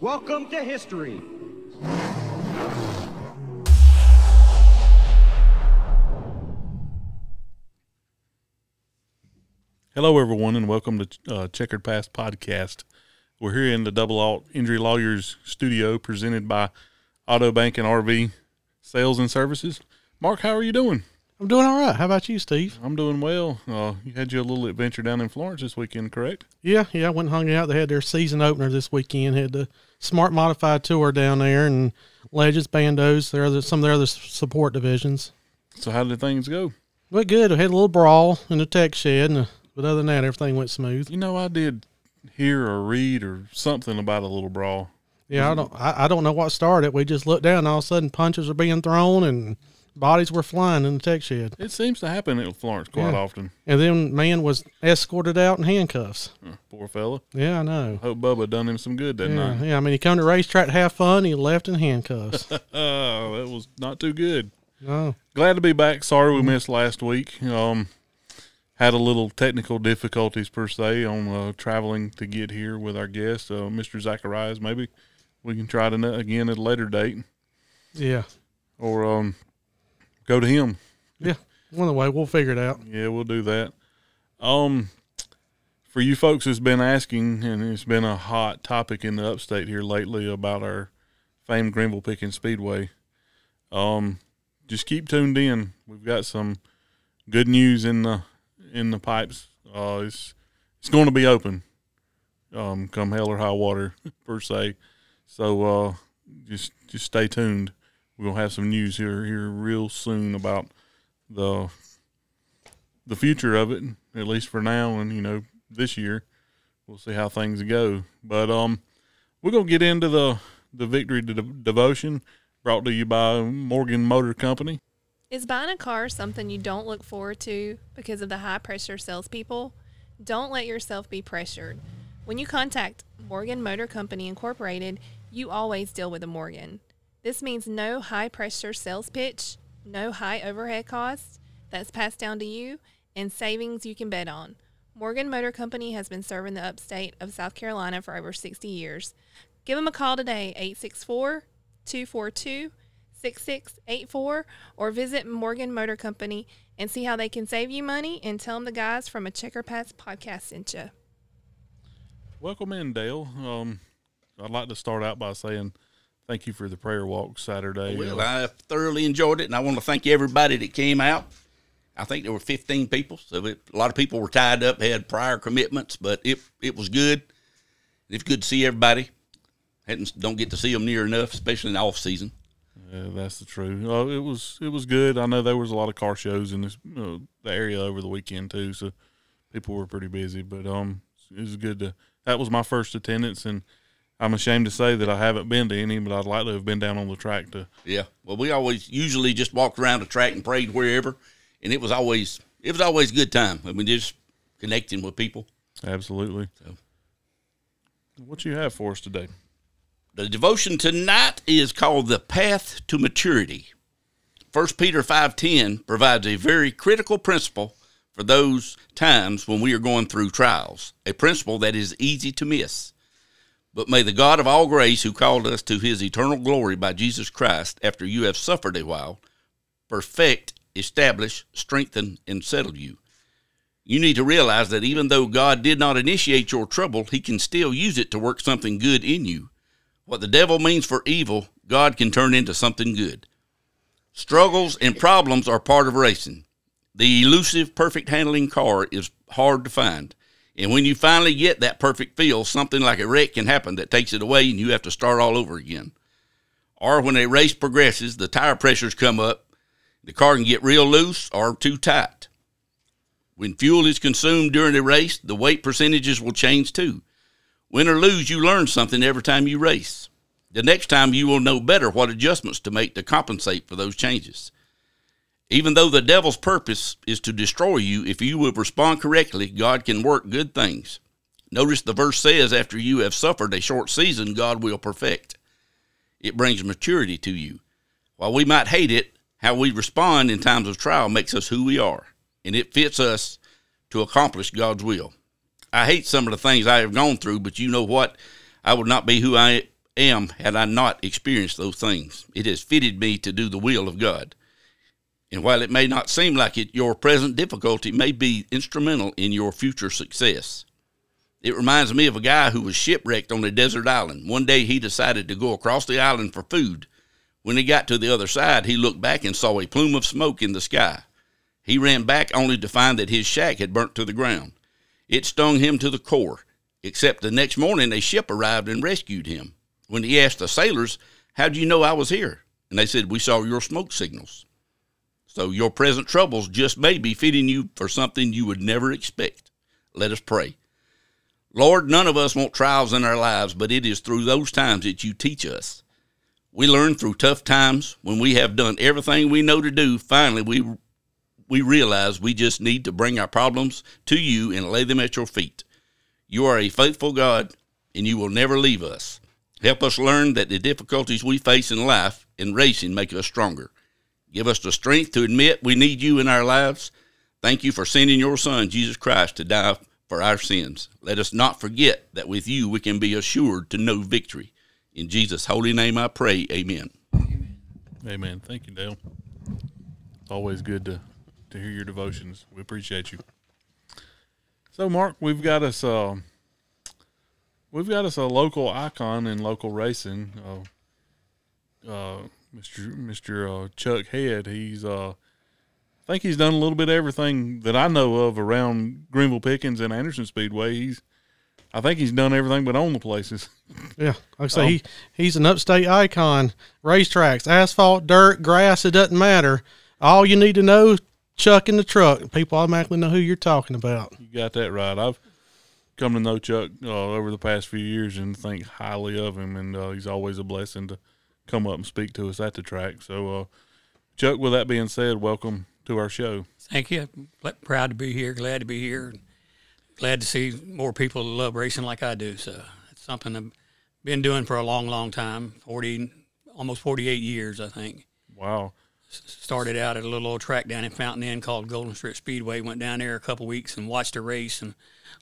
Welcome to history. Hello, everyone, and welcome to uh, Checkered Past Podcast. We're here in the Double Alt Injury Lawyers studio presented by Auto Bank and RV Sales and Services. Mark, how are you doing? I'm doing all right. How about you, Steve? I'm doing well. Uh, you had your little adventure down in Florence this weekend, correct? Yeah, yeah. I went and hung out. They had their season opener this weekend. Had the Smart Modified Tour down there and Legends, Bandos. There are some of their other support divisions. So, how did things go? Went good. We had a little brawl in the tech shed, and, uh, but other than that, everything went smooth. You know, I did hear or read or something about a little brawl. Yeah, I don't. I, I don't know what started. We just looked down, and all of a sudden, punches are being thrown and bodies were flying in the tech shed. It seems to happen at Florence quite Yeah. often. And then man was escorted out in handcuffs. Uh, poor fella. Yeah, I know. Hope Bubba done him some good that Yeah, night. yeah. I mean, he come to racetrack to have fun. He left in handcuffs. Oh, that was not too good. oh, Glad to be back. Sorry we missed last week. Um, had a little technical difficulties per se on uh, traveling to get here with our guest, uh, Mr. Zacharias. Maybe we can try to again at a later date, yeah, or um, go to him. yeah. One of the way we'll figure it out. Yeah, we'll do that. Um, for you folks that's been asking, and it's been a hot topic in the upstate here lately about our famed Greenville Pickens Speedway. Um, just keep tuned in. We've got some good news in the in the pipes. Uh, it's it's going to be open. Um, come hell or high water per se. So uh, just just stay tuned. We'll have some news here here real soon about the the future of it, at least for now, and you know this year, we'll see how things go. But um, we're gonna get into the the victory de- devotion brought to you by Morgan Motor Company. Is buying a car something you don't look forward to because of the high pressure salespeople? Don't let yourself be pressured. When you contact Morgan Motor Company Incorporated, you always deal with a Morgan. This means no high pressure sales pitch, no high overhead costs that's passed down to you, and savings you can bet on. Morgan Motor Company has been serving the upstate of South Carolina for over 60 years. Give them a call today, 864 242 6684 or visit Morgan Motor Company and see how they can save you money and tell them the guys from a Checkered Past podcast sent you. Welcome in, Dale. Um, I'd like to start out by saying thank you for the prayer walk Saturday. Well, Uh, I thoroughly enjoyed it, and I want to thank everybody that came out. I think there were 15 people, so it, a lot of people were tied up, had prior commitments, but it it was good. It's good to see everybody. Hadn't don't get to see them near enough, especially in the off season. Yeah, that's the truth. Uh, it was it was good. I know there was a lot of car shows in this uh, the area over the weekend too, so people were pretty busy. But um, it was good to. That was my first attendance, and I'm ashamed to say that I haven't been to any, but I'd like to have been down on the track to. Yeah. Well, we always usually just walked around the track and prayed wherever, and it was always it was always a good time. I mean, just connecting with people. Absolutely. So. What you have for us today? The devotion tonight is called The Path to Maturity. 1 Peter 5:10 provides a very critical principle for those times when we are going through trials, a principle that is easy to miss. But may the God of all grace who called us to his eternal glory by Jesus Christ after you have suffered a while perfect, establish, strengthen and settle you. You need to realize that even though God did not initiate your trouble, he can still use it to work something good in you. What the devil means for evil, God can turn into something good. Struggles and problems are part of racing. The elusive, perfect handling car is hard to find. And when you finally get that perfect feel, something like a wreck can happen that takes it away and you have to start all over again. Or when a race progresses, the tire pressures come up, the car can get real loose or too tight. When fuel is consumed during a race, the weight percentages will change too. Win or lose, you learn something every time you race. The next time you will know better what adjustments to make to compensate for those changes. Even though the devil's purpose is to destroy you, if you will respond correctly, God can work good things. Notice the verse says, after you have suffered a short season, God will perfect. It brings maturity to you. While we might hate it, how we respond in times of trial makes us who we are, and it fits us to accomplish God's will. I hate some of the things I have gone through, but you know what? I would not be who I am had I not experienced those things. It has fitted me to do the will of God. And while it may not seem like it, your present difficulty may be instrumental in your future success. It reminds me of a guy who was shipwrecked on a desert island. One day he decided to go across the island for food. When he got to the other side, he looked back and saw a plume of smoke in the sky. He ran back only to find that his shack had burnt to the ground. It stung him to the core, except the next morning a ship arrived and rescued him. When he asked the sailors, How'd you know I was here? And they said, We saw your smoke signals. So your present troubles just may be fitting you for something you would never expect. Let us pray. Lord, none of us want trials in our lives, but it is through those times that you teach us. We learn through tough times when we have done everything we know to do. Finally, we we realize we just need to bring our problems to you and lay them at your feet. You are a faithful God, and you will never leave us. Help us learn that the difficulties we face in life and racing make us stronger. Give us the strength to admit we need you in our lives. Thank you for sending your Son, Jesus Christ, to die for our sins. Let us not forget that with you we can be assured to know victory. In Jesus' holy name I pray, amen. Amen. Thank you, Dale. It's always good to, to hear your devotions. We appreciate you. So, Mark, we've got us uh, we've got us a local icon in local racing. Uh, uh, Mr. Mr. Uh, Chuck Head. He's uh, I think he's done a little bit of everything that I know of around Greenville Pickens and Anderson Speedway. He's I think he's done everything but own the places. Yeah, like I say, Um, he he's an upstate icon. Racetracks, asphalt, dirt, grass, it doesn't matter. All you need to know, Chuck in the truck. People automatically know who you're talking about. You got that right. I've come to know Chuck uh, over the past few years and think highly of him, and uh, he's always a blessing to come up and speak to us at the track. So, uh, Chuck, with that being said, welcome to our show. Thank you. Proud to be here. Glad to be here. Glad to see more people love racing like I do. So it's something I've been doing for a long, long time. Forty, almost forty-eight years, I think. Wow. Started out at a little old track down in Fountain Inn called Golden Strip Speedway. Went down there a couple weeks and watched a race. And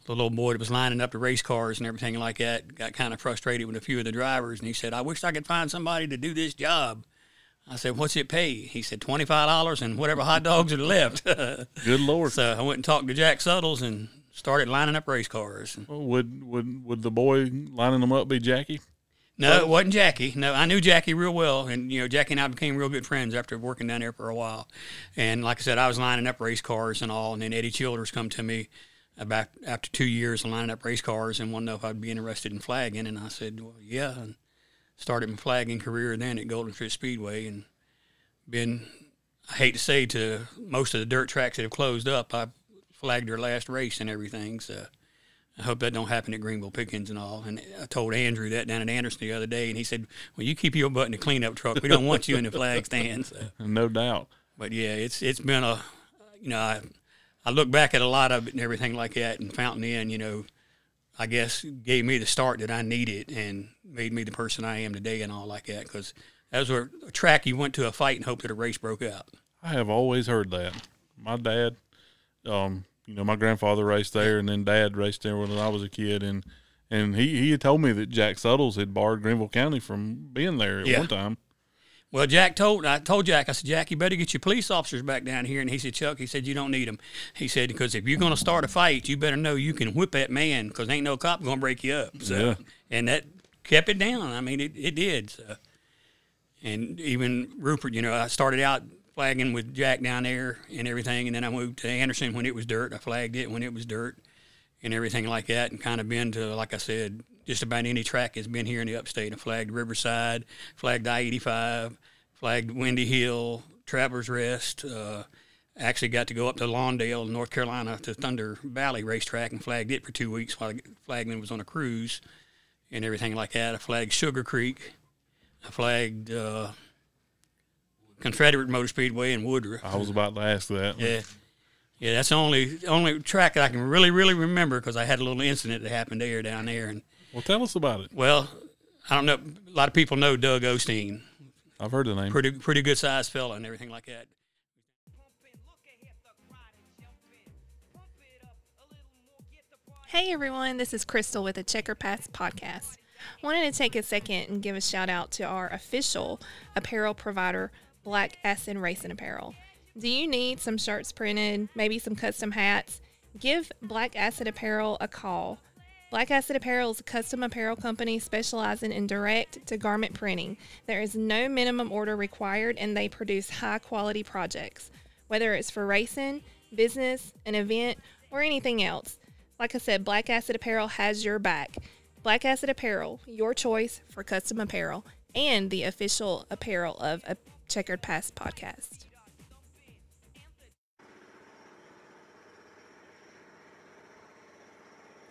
the little boy that was lining up the race cars and everything like that got kind of frustrated with a few of the drivers. And he said, "I wish I could find somebody to do this job." I said, "What's it pay?" He said, 25 dollars and whatever hot dogs are left." Good Lord. So I went and talked to Jack Suttles and started lining up race cars. Well, would would would the boy lining them up be Jackie? No, it wasn't Jackie. No, I knew Jackie real well, and you know Jackie and I became real good friends after working down there for a while. And like I said, I was lining up race cars and all, and then Eddie Childers come to me about after two years of lining up race cars and wanted to know if I'd be interested in flagging, and I said, well, yeah, and started my flagging career then at Golden Strip Speedway, and been I hate to say to most of the dirt tracks that have closed up, I flagged their last race and everything. So I hope that don't happen at Greenville Pickens and all. And I told Andrew that down at Anderson the other day, and he said, "Well, you keep your butt in the cleanup truck. We don't want you in the flag stand." So, No doubt. but yeah, it's it's been a, you know, I I look back at a lot of it and everything like that, and Fountain Inn, you know, I guess gave me the start that I needed and made me the person I am today and all like that because. That was a a track you went to a fight and hoped that a race broke out. I have always heard that. My dad, um, you know, my grandfather raced there, and then Dad raced there when I was a kid, and and he he had told me that Jack Suttles had barred Greenville County from being there at Yeah. one time. Well, Jack told I told Jack I said Jack, you better get your police officers back down here, and he said Chuck, he said you don't need them. He said because if you're going to start a fight, you better know you can whip that man because ain't no cop going to break you up. So, Yeah. and that kept it down. I mean, it, it did. So, and even Rupert, you know, I started out flagging with Jack down there and everything, and then I moved to Anderson when it was dirt. I flagged it when it was dirt and everything like that, and kind of been to, like I said, just about any track has been here in the upstate. I flagged Riverside, flagged I-85, flagged Windy Hill, Travelers Rest. Uh, actually got to go up to Lawndale, North Carolina, to Thunder Valley Racetrack and flagged it for two weeks while Flagman was on a cruise and everything like that. I flagged Sugar Creek. I flagged uh, Confederate Motor Speedway in Woodruff. I was about to ask that. Yeah. Yeah, that's the only only track that I can really really remember because I had a little incident that happened there down there, and Well, tell us about it. well, I don't know. A lot of people know Doug Osteen, I've heard the name. pretty pretty good sized fella and everything like that. Hey everyone, this is Crystal with the Checkered Past podcast. Wanted to take a second and give a shout out to our official apparel provider, Black Acid Racing Apparel. Do you need some shirts printed, maybe some custom hats? Give Black Acid Apparel a call. Black Acid Apparel is a custom apparel company specializing in direct to garment printing. There is no minimum order required and they produce high quality projects, whether it's for racing, business, an event, or anything else. Like I said, Black Acid Apparel has your back. Black Acid Apparel, your choice for custom apparel and the official apparel of a Checkered Past podcast.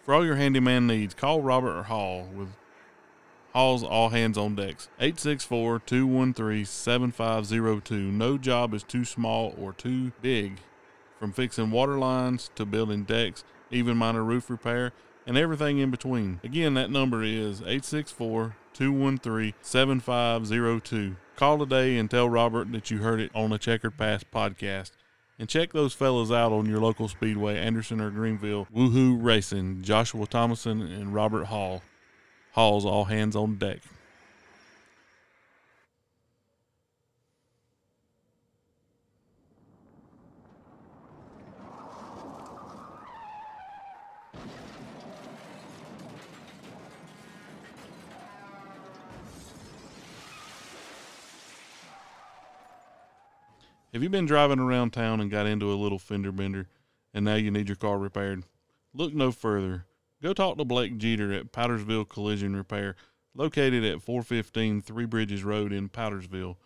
For all your handyman needs, call Robert or Hall with Hall's All Hands on Decks. 864 213 7502. No job is too small or too big. From fixing water lines to building decks, even minor roof repair, and everything in between. Again, that number is 864 213 7502. Call today and tell Robert that you heard it on the Checkered Past podcast. And check those fellas out on your local speedway, Anderson or Greenville. Woohoo Racing, Joshua Thomason and Robert Hall. Hall's all hands on deck. Have you been driving around town and got into a little fender bender and now you need your car repaired? Look no further. Go talk to Blake Jeter at Powdersville Collision Repair, located at 415 Three Bridges Road in Powdersville.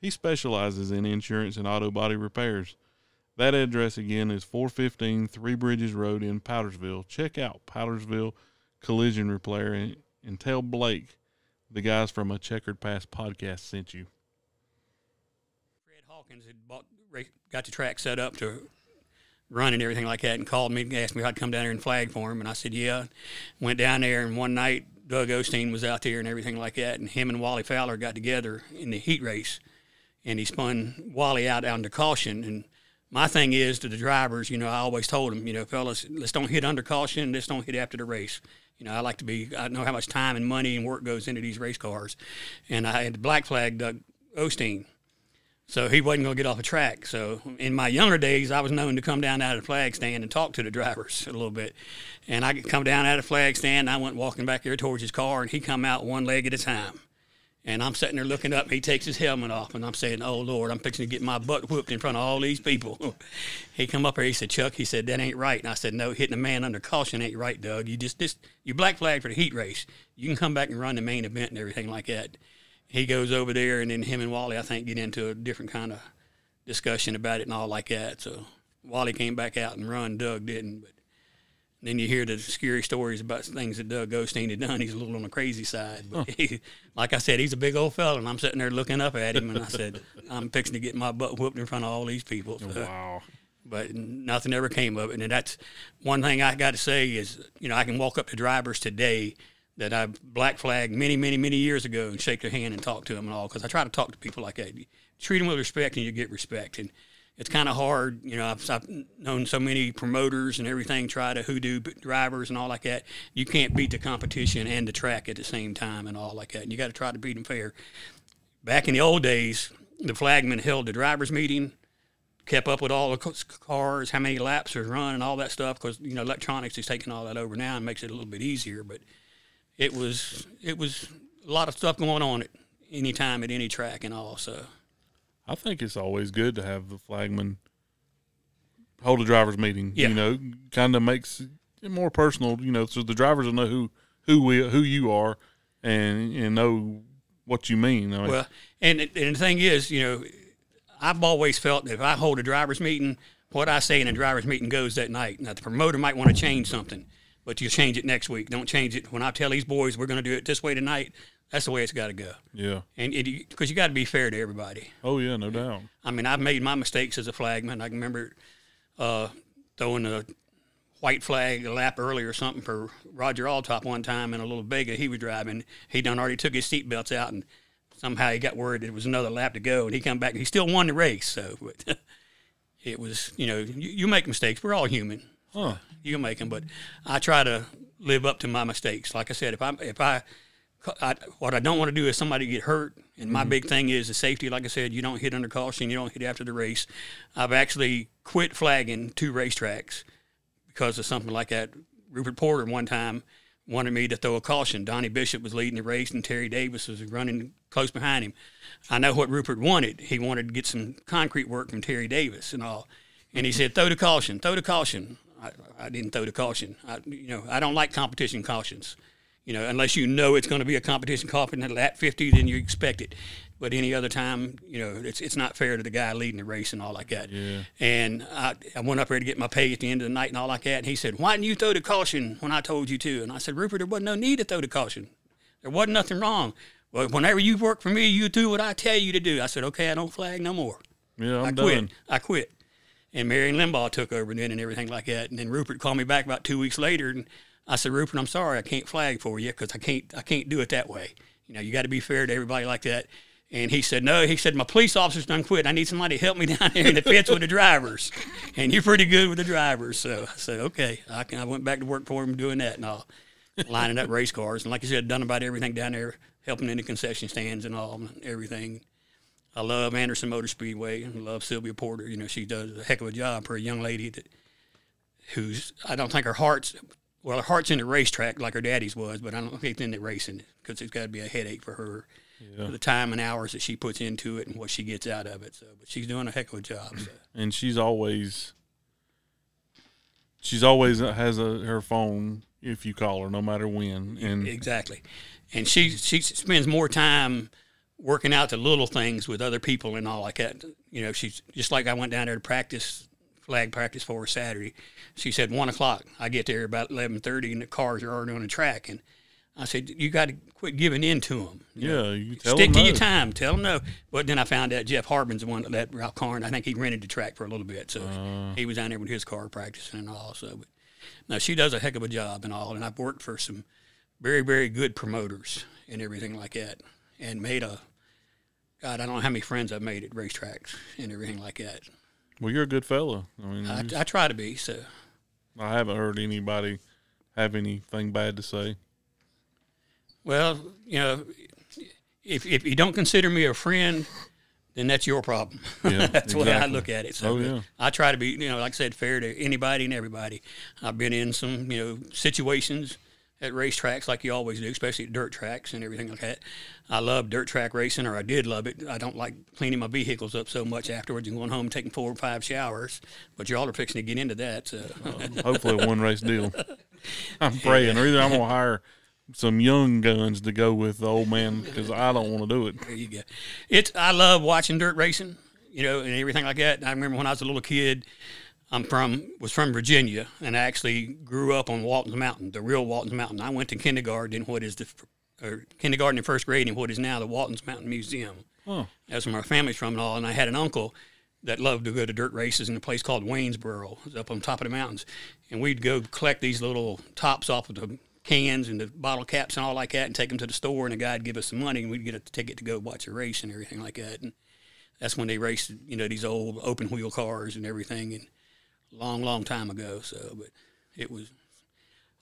He specializes in insurance and auto body repairs. That address again is 415 Three Bridges Road in Powdersville. Check out Powdersville Collision Repair and, and tell Blake the guys from a Checkered Past podcast sent you. Hawkins had bought, got the track set up to run and everything like that, and called me and asked me if I'd come down there and flag for him, and I said yeah. Went down there, and one night Doug Osteen was out there and everything like that, and him and Wally Fowler got together in the heat race, and he spun Wally out under caution. And my thing is to the drivers, you know, I always told them, you know, fellas, let's don't hit under caution, let's don't hit after the race. You know, I like to be, I know how much time and money and work goes into these race cars, and I had the black flag Doug Osteen. So he wasn't going to get off the track. So in my younger days, I was known to come down out of the flag stand and talk to the drivers a little bit. And I could come down out of the flag stand, and I went walking back there towards his car, and he come out one leg at a time. And I'm sitting there looking up. and He takes his helmet off, and I'm saying, "Oh Lord, I'm fixing to get my butt whooped in front of all these people." he come up here. He said, "Chuck," he said, "that ain't right." And I said, "No, hitting a man under caution ain't right, Doug. You just this you black flag for the heat race. You can come back and run the main event and everything like that." He goes over there, and then him and Wally, I think, get into a different kind of discussion about it and all like that. So Wally came back out and run. Doug didn't, but then you hear the scary stories about things that Doug Osteen had done. He's a little on the crazy side, but he, like I said, he's a big old fella, and I'm sitting there looking up at him, and I said, "I'm fixing to get my butt whooped in front of all these people." So, Wow. but nothing ever came of it. And that's one thing I got to say is, you know, I can walk up to drivers today that I black flagged many, many, many years ago and shake their hand and talk to them and all because I try to talk to people like that. Treat them with respect and you get respect. And it's kind of hard, you know. I've, I've known so many promoters and everything try to hoodoo drivers and all like that. You can't beat the competition and the track at the same time and all like that. And you got to try to beat them fair. Back in the old days, the flagman held the drivers' meeting kept up with all the cars, how many laps was run, and all that stuff. Because you know electronics is taking all that over now and makes it a little bit easier. But it was it was a lot of stuff going on at any time at any track and all. So I think it's always good to have the flagman hold a drivers meeting. Yeah. You know, kind of makes it more personal. You know, so the drivers will know who who we who you are and and know what you mean. I mean, well, and and the thing is, you know, I've always felt that if I hold a drivers meeting, what I say in a drivers meeting goes that night. Now the promoter might want to change something, but you change it next week. Don't change it when I tell these boys we're going to do it this way tonight. That's the way it's got to go. yeah. And because you got to be fair to everybody. Oh yeah, no doubt. I mean, I've made my mistakes as a flagman. I can remember uh, throwing a white flag a lap early or something for Roger Alltop one time in a little Vega he was driving. He done already took his seat belts out, and somehow he got word that it was another lap to go, and he come back. He still won the race, so but it was you know you, you make mistakes. We're all human. Huh. You can make them, but I try to live up to my mistakes. Like I said, if I if I I, what I don't want to do is somebody get hurt. And Mm-hmm. my big thing is the safety. Like I said, you don't hit under caution, you don't hit after the race. I've actually quit flagging two racetracks because of something like that. Rupert Porter one time wanted me to throw a caution. Donnie Bishop was leading the race, and Terry Davis was running close behind him. I know what Rupert wanted. He wanted to get some concrete work from Terry Davis and all. And he said, "Throw the caution, throw the caution." I, I didn't throw the caution. I, you know, I don't like competition cautions. You know, unless you know it's going to be a competition caution at lap 50, then you expect it. But any other time, you know, it's it's not fair to the guy leading the race and all like that. Yeah. And I, I went up there to get my pay at the end of the night and all like that. And he said, "Why didn't you throw the caution when I told you to?" And I said, "Rupert, there wasn't no need to throw the caution. There wasn't nothing wrong. Well, whenever you work for me, you do what I tell you to do." I said, "Okay, I don't flag no more." Yeah, I'm I done. I quit. And Marion Limbaugh took over then and everything like that. And then Rupert called me back about two weeks later, and I said, Rupert, I'm sorry, I can't flag for you because I can't, I can't do it that way. You know, you got to be fair to everybody like that. And he said, no. He said, my police officer's done quit. I need somebody to help me down there in the pits with the drivers. And you're pretty good with the drivers. So I said, okay. I, can, I went back to work for him doing that and all, lining up race cars. And like I said, done about everything down there, helping in the concession stands and all, and everything. I love Anderson Motor Speedway. I love Sylvia Porter. You know, she does a heck of a job for a young lady that, who's I don't think her heart's well, her heart's in the racetrack like her daddy's was, but I don't think it's in the racing because it's got to be a headache for her for the time and hours that she puts into it and what she gets out of it. So, but she's doing a heck of a job. So. and she's always she's always uh, has a, her phone if you call her no matter when and Exactly, and she she spends more time working out the little things with other people and all like that. You know, she's just like I went down there to practice flag practice for her Saturday. She said one o'clock. I get there about eleven thirty, and the cars are already on the track. And I said, you got to quit giving in to them. yeah you tell Stick to your time. Tell them no. But then I found out Jeff Harbin's the one that let Ralph Karn. I think he rented the track for a little bit, so Uh. he was down there with his car practicing and all. So, but no, she does a heck of a job and all. And I've worked for some very, very good promoters and everything like that, and made a. God, I don't know how many friends I've made at racetracks and everything like that. well you're a good fellow. i mean I, I try to be. So, I haven't heard anybody have anything bad to say well, you know, if if you don't consider me a friend, then that's your problem. Yeah, that's the way I look at it. So Oh, yeah. I try to be, you know, like I said, fair to anybody and everybody. I've been in some, you know, situations at racetracks like you always do, especially at dirt tracks and everything like that. I love dirt track racing, or I did love it. I don't like cleaning my vehicles up so much afterwards and going home and taking four or five showers. But y'all are fixing to get into that. So. hopefully a one race deal i'm praying or either i'm gonna hire some young guns to go with the old man because i don't want to do it There you go. It's I love watching dirt racing, you know, and everything like that. I remember when I was a little kid. I'm from was from Virginia, and I actually grew up on Walton's Mountain, the real Walton's Mountain. I went to kindergarten in what is the or kindergarten and first grade in what is now the Walton's Mountain Museum. Oh. That's where my family's from and all. And I had an uncle that loved to go to dirt races in a place called Waynesboro. It was up on top of the mountains, and we'd go collect these little tops off of the cans and the bottle caps and all like that, and take them to the store, and the guy'd give us some money, and we'd get a ticket to go watch a race and everything like that. And that's when they raced, you know, these old open wheel cars and everything, and long, long time ago. So, but it was.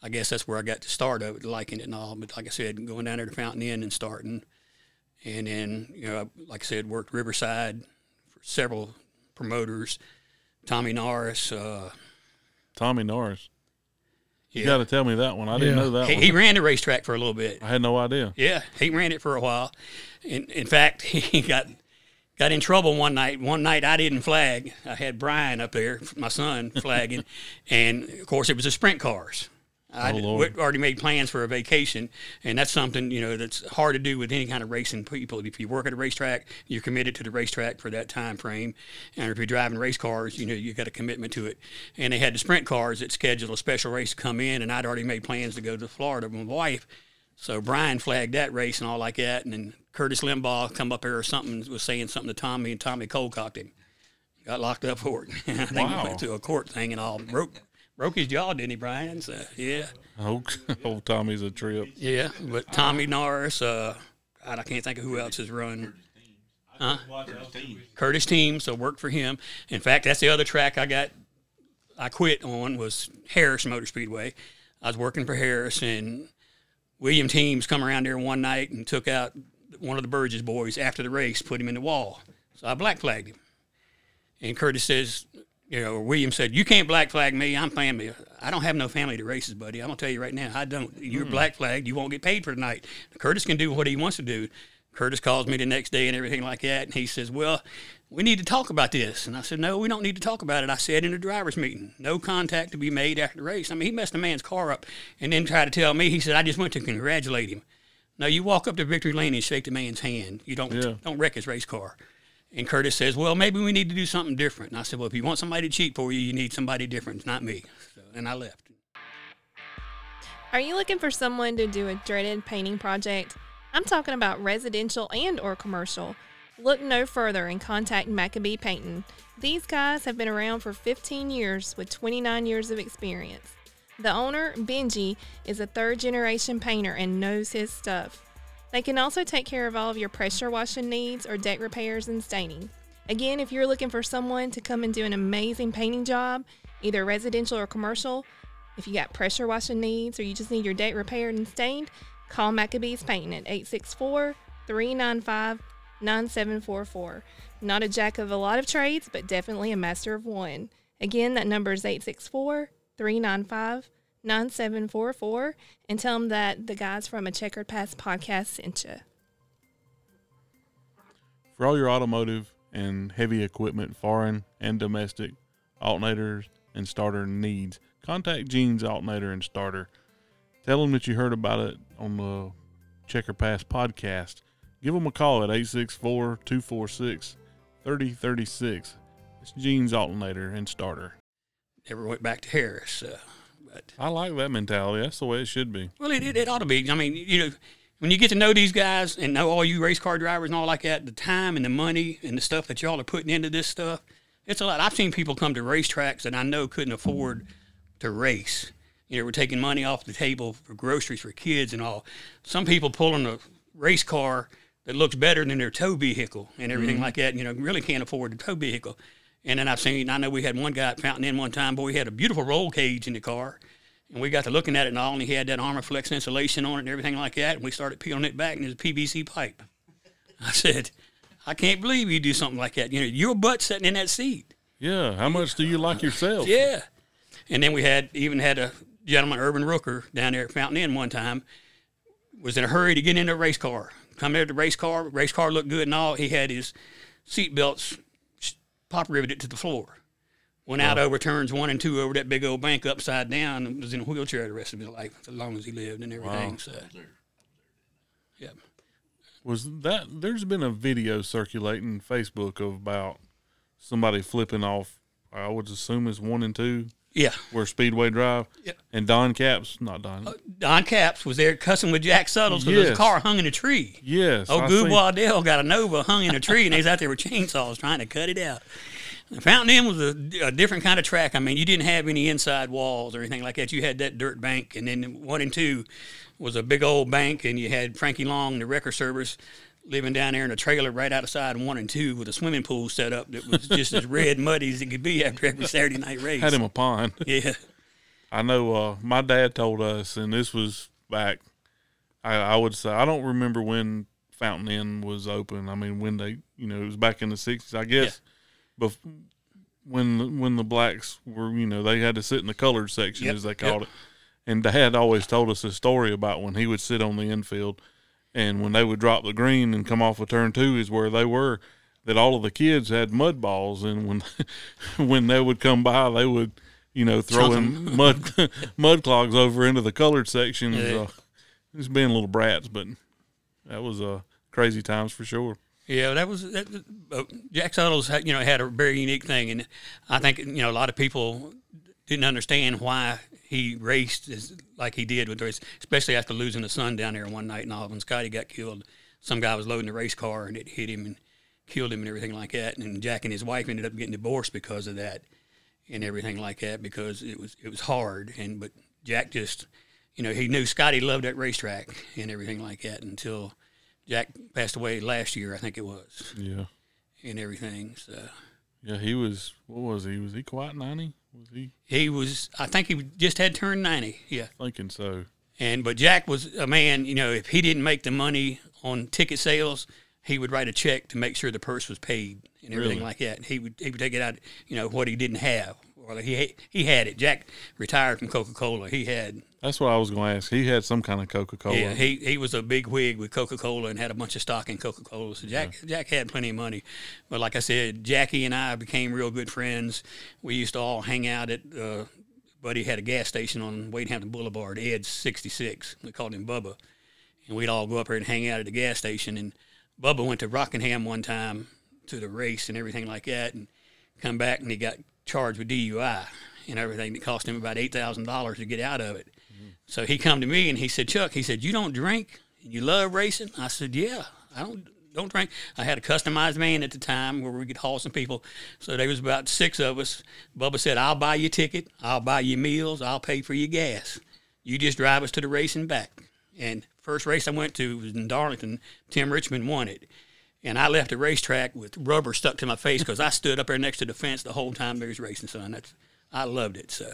I guess that's where I got the start of it, liking it and all. But like I said, going down there to Fountain Inn and starting, and then you know, like I said, worked Riverside for several promoters, Tommy Norris. Uh, tommy norris you yeah, got to tell me that one i didn't Yeah. know that he, one he ran the racetrack for a little bit. i had no idea Yeah, he ran it for a while. In, in fact, he got got in trouble one night. One night I didn't flag. I had Brian up there, my son, flagging, and of course it was the sprint cars. I Oh, already made plans for a vacation, and that's something you know that's hard to do with any kind of racing people. If you work at a racetrack, you're committed to the racetrack for that time frame, and if you're driving race cars, you know you got a commitment to it. And they had the sprint cars that scheduled a special race to come in, and I'd already made plans to go to Florida with my wife. So Brian flagged that race and all like that, and then Curtis Limbaugh come up here or something was saying something to Tommy, and Tommy cold cocked him. Got locked up for it. I think Wow. he went to a court thing and all broke broke his jaw, didn't he, Brian? So yeah, oh, old tommy's a trip yeah. But Tommy Norris, uh, God, I can't think of who else has run. Huh? Curtis Team, so worked for him. In fact, that's the other track I got. I quit on was Harris Motor Speedway. I was working for Harris, and William teams come around there one night and took out one of the Burgess boys after the race, put him in the wall. So I black flagged him. And Curtis says, you know, William said, "You can't black flag me. I'm family. I don't have no family to races, buddy. I'm gonna tell you right now, I don't. You're hmm. black flagged. You won't get paid for tonight. Curtis can do what he wants to do. Curtis calls me the next day and everything like that, and he says, "Well, we need to talk about this." And I said, "No, we don't need to talk about it." I said in the drivers' meeting, no contact to be made after the race. I mean, he messed a man's car up, and then tried to tell me. He said, "I just went to congratulate him." No, you walk up to victory lane and shake the man's hand. You don't Yeah. don't wreck his race car. And Curtis says, "Well, maybe we need to do something different." And I said, "Well, if you want somebody to cheat for you, you need somebody different, not me." So, and I left. Are you looking for someone to do a dreaded painting project? I'm talking about residential and or commercial. Look no further and contact Maccabee Painting. These guys have been around for 15 years with 29 years of experience. The owner, Benji, is a third generation painter and knows his stuff. They can also take care of all of your pressure washing needs or deck repairs and staining. Again, if you're looking for someone to come and do an amazing painting job, either residential or commercial, if you got pressure washing needs or you just need your deck repaired and stained, call Maccabees Painting at 864 395 9744. Not a jack of a lot of trades, but definitely a master of one. Again, that number is 864 395 9744 and tell them that the guys from a Checkered Past podcast sent you. For all your automotive and heavy equipment, foreign and domestic, alternators and starter needs, contact Gene's Alternator and Starter. Tell them that you heard about it on the Checkered Past podcast. Give them a call at 864 246 3036. It's Gene's Alternator and Starter. Never went back to Harris. Uh, but I like that mentality. That's the way it should be. well, it, it, it ought to be. I mean, you know, when you get to know these guys and know all you race car drivers and all like that, the time and the money and the stuff that y'all are putting into this stuff, it's a lot. I've seen people come to racetracks that I know couldn't afford to race. You know, we're taking money off the table for groceries for kids and all. Some people pulling a race car that looks better than their tow vehicle and everything like that. You know, really can't afford the tow vehicle. And then I've seen, I know we had one guy at Fountain Inn one time, boy, he had a beautiful roll cage in the car. And we got to looking at it and all, and he had that Armaflex insulation on it and everything like that. And we started peeling it back, and it was a PVC pipe. I said, I can't believe you do something like that. You know, your butt sitting in that seat. Yeah. How much do you like yourself? Yeah. And then we had even had a gentleman, Urban Rooker, down there at Fountain Inn one time, was in a hurry to get in a race car. Come there to the race car, race car looked good and all. He had his seat belts pop riveted to the floor. Went out over turns one and two over that big old bank upside down and was in a wheelchair the rest of his life, as long as he lived and everything. Wow. So, yeah. was that there's been a video circulating Facebook of about somebody flipping off I would assume it's one and two Yeah. where Speedway Drive Yep. and Don Capps not Don uh, Don Capps was there cussing with Jack Suttles because his car hung in a tree. yes Oh, Goob Waddell got a Nova hung in a tree, and he's out there with chainsaws trying to cut it out. Fountain Inn was a, a different kind of track. I mean, you didn't have any inside walls or anything like that. You had that dirt bank, and then one and two was a big old bank, and you had Frankie Long, the record service, living down there in a trailer right outside one and two with a swimming pool set up that was just as red muddy as it could be after every Saturday night race. had him a pond. Yeah, I know uh, my dad told us and this was back I, I would say I don't remember when Fountain Inn was open. I mean when they you know it was back in the 60s I guess. But when when the blacks were you know they had to sit in the colored section Yep, as they yep. called it. And dad always told us a story about when he would sit on the infield and when they would drop the green and come off of turn two is where they were that all of the kids had mud balls and when when they would come by they would you know throw in mud mud clogs over into the colored sections Yeah. uh, just being little brats but that was uh crazy times for sure Yeah, that was that, uh, Jack Suttles. Had, you know, had a very unique thing, and I think you know a lot of people didn't understand why he raced as, like he did with the race, especially after losing the son down there one night in Auburn. Scotty got killed. Some guy was loading the race car and it hit him and killed him and everything like that. And Jack and his wife ended up getting divorced because of that and everything like that because it was it was hard. And but Jack just, you know, he knew Scotty loved that racetrack and everything like that until Jack passed away last year, I think it was, yeah and everything. So yeah he was what was he was he quite 90 was he he was, I think he just had turned ninety. Yeah, thinking so And but Jack was a man, you know, if he didn't make the money on ticket sales, he would write a check to make sure the purse was paid and everything Really? like that. He would he would take it out, you know, what he didn't have. Or he he had it. Jack retired from Coca Cola. He had That's what I was going to ask. He had some kind of Coca Cola. yeah, he he was a big wig with Coca Cola and had a bunch of stock in Coca Cola. So Jack Jack had plenty of money, but like I said, Jackie and I became real good friends. We used to all hang out at. Uh, Buddy had a gas station on Wade Hampton Boulevard, Ed's 66. We called him Bubba, and we'd all go up there and hang out at the gas station. And Bubba went to Rockingham one time to the race and everything like that, and come back and he got charged with DUI and everything. that cost him about eight thousand dollars to get out of it. So he come to me and he said, Chuck, he said, you don't drink and you love racing? I said, yeah, I don't don't drink. I had a customized van at the time where we could haul some people. So there was about six of us. Bubba said, I'll buy you a ticket. I'll buy you meals. I'll pay for your gas. You just drive us to the race and back. And first race I went to was in Darlington. Tim Richmond won it. And I left the racetrack with rubber stuck to my face because I stood up there next to the fence the whole time there was racing, son. That's, I loved it. So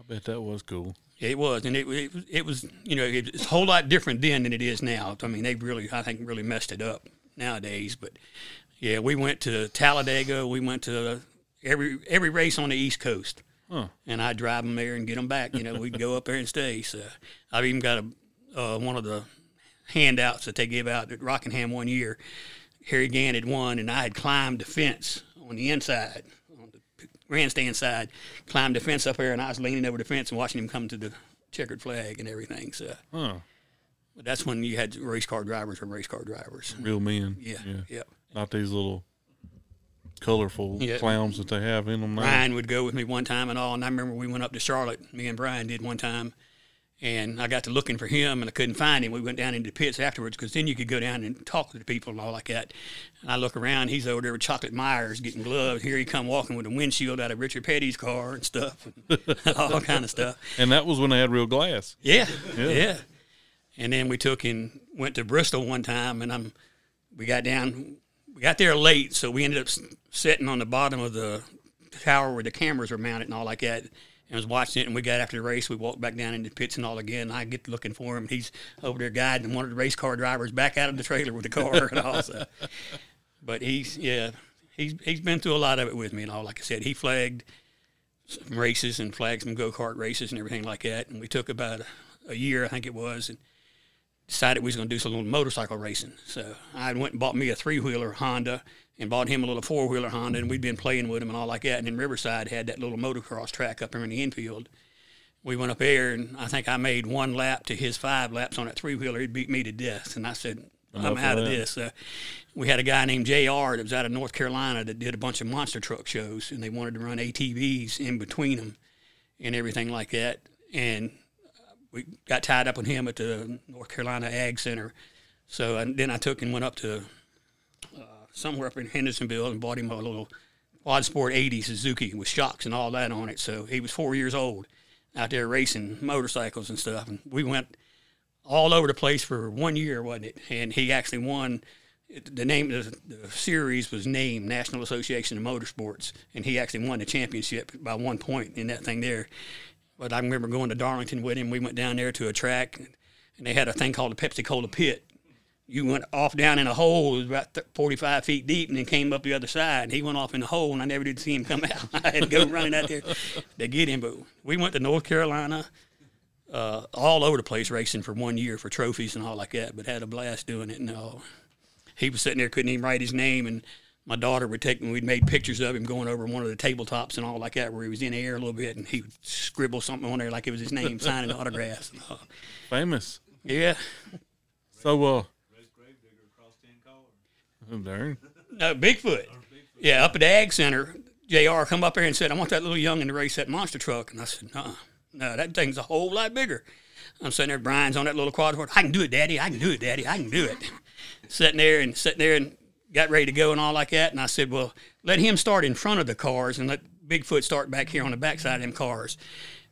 I bet that was cool. it was, and it, it, was- it was, you know, it's a whole lot different then than it is now. I mean, they really, I think, really messed it up nowadays. But yeah, we went to Talladega. We went to every every race on the East Coast, Huh. and I'd drive them there and get them back. You know, we'd go up there and stay. So I've even got a uh, one of the handouts that they give out at Rockingham one year. Harry Gant had won, and I had climbed the fence on the inside, on the grandstand side, climbed the fence up there, and I was leaning over the fence and watching him come to the checkered flag and everything. So Huh. but that's when you had race car drivers or race car drivers. Real men. Yeah, Yeah. yeah. Not these little colorful Yeah. clowns that they have in them now. Brian would go with me one time and all, and I remember we went up to Charlotte. Me and Brian did one time, and I got to looking for him, and I couldn't find him. We went down into the pits afterwards because then you could go down and talk to the people and all like that. And I look around, he's over there with Chocolate Myers getting gloves. Here he come walking with a windshield out of Richard Petty's car and stuff, all kind of stuff. And that was when they had real glass. Yeah, yeah. And then we took and went to Bristol one time, and I'm we got down, we got there late, so we ended up sitting on the bottom of the tower where the cameras were mounted and all like that. And was watching it, and we got after the race. We walked back down into the pits and all again. I get looking for him. He's over there guiding one of the race car drivers back out of the trailer with the car and all. So. But he's yeah, he's he's been through a lot of it with me and all. Like I said, he flagged some races and flagged some go kart races and everything like that. And we took about a, a year, I think it was, and decided we was going to do some little motorcycle racing. So I went and bought me a three wheeler Honda and bought him a little four wheeler Honda, and we'd been playing with him and all like that. And then Riverside had that little motocross track up there in the infield. We went up there, and I think I made one lap to his five laps on that three wheeler. He beat me to death, and I said, "I'm of out of that. this." Uh, we had a guy named Jr. that was out of North Carolina that did a bunch of monster truck shows, and they wanted to run ATVs in between them and everything like that. And uh, we got tied up with him at the North Carolina Ag Center. So and then I took and went up to somewhere up in Hendersonville and bought him a little Quad Sport 80 Suzuki with shocks and all that on it. So he was four years old out there racing motorcycles and stuff. And we went all over the place for one year, wasn't it? And he actually won. The name of the, series was named National Association of Motorsports, and he actually won the championship by one point in that thing there. But I remember going to Darlington with him. We went down there to a track, and they had a thing called the Pepsi Cola Pit. You went off down in a hole, it was about 45 feet deep, and then came up the other side. And he went off in the hole, and I never did see him come out. I had to go running out there to get him. But we went to North Carolina, uh, all over the place racing for one year for trophies and all like that, but had a blast doing it. And uh, he was sitting there, couldn't even write his name. And my daughter would take me, we'd made pictures of him going over one of the tabletops and all like that, where he was in the air a little bit, and he would scribble something on there like it was his name, signing autographs. Famous. yeah. So, uh, oh, darn. No, Bigfoot. Yeah, up at the Ag Center, JR come up here and said, I want that little youngin' to race that monster truck. And I said, no, no, that thing's a whole lot bigger. I'm sitting there, Brian's on that little quadruped. I can do it, Daddy. I can do it, Daddy. I can do it. sitting there and sitting there and got ready to go and all like that. And I said, well, let him start in front of the cars and let Bigfoot start back here on the backside of them cars.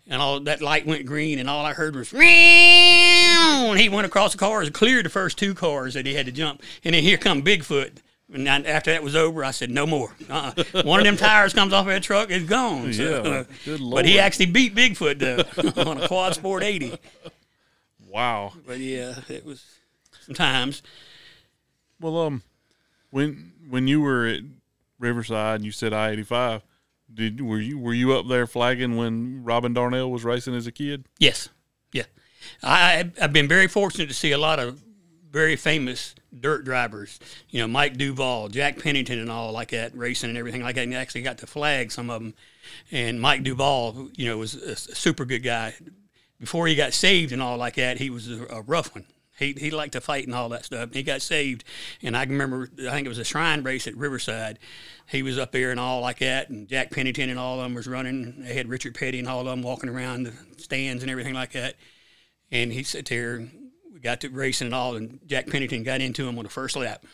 And all that light went green, and all I heard was, "Meow," and he went across the cars and cleared the first two cars that he had to jump. And then here come Bigfoot. And then after that was over, I said, no more. Uh-uh. One of them tires comes off of that truck, it's gone. So, Yeah, good But he actually beat Bigfoot, though, on a Quad Sport 80. Wow. But yeah, it was sometimes. Well, um, when when you were at Riverside, and you said I eighty five. Did were you were you up there flagging when Robin Darnell was racing as a kid? Yes, yeah. I I've been very fortunate to see a lot of very famous dirt drivers. You know, Mike Duvall, Jack Pennington, and all like that, racing and everything like that. And I actually got to flag some of them. And Mike Duvall, you know, was a super good guy. Before he got saved and all like that, he was a rough one. He, he liked to fight and all that stuff. He got saved, and I remember. I think it was a shrine race at Riverside. He was up there and all like that, and Jack Pennington and all of them was running. They had Richard Petty and all of them walking around the stands and everything like that. And he sat there, we got to racing and all, and Jack Pennington got into him on the first lap,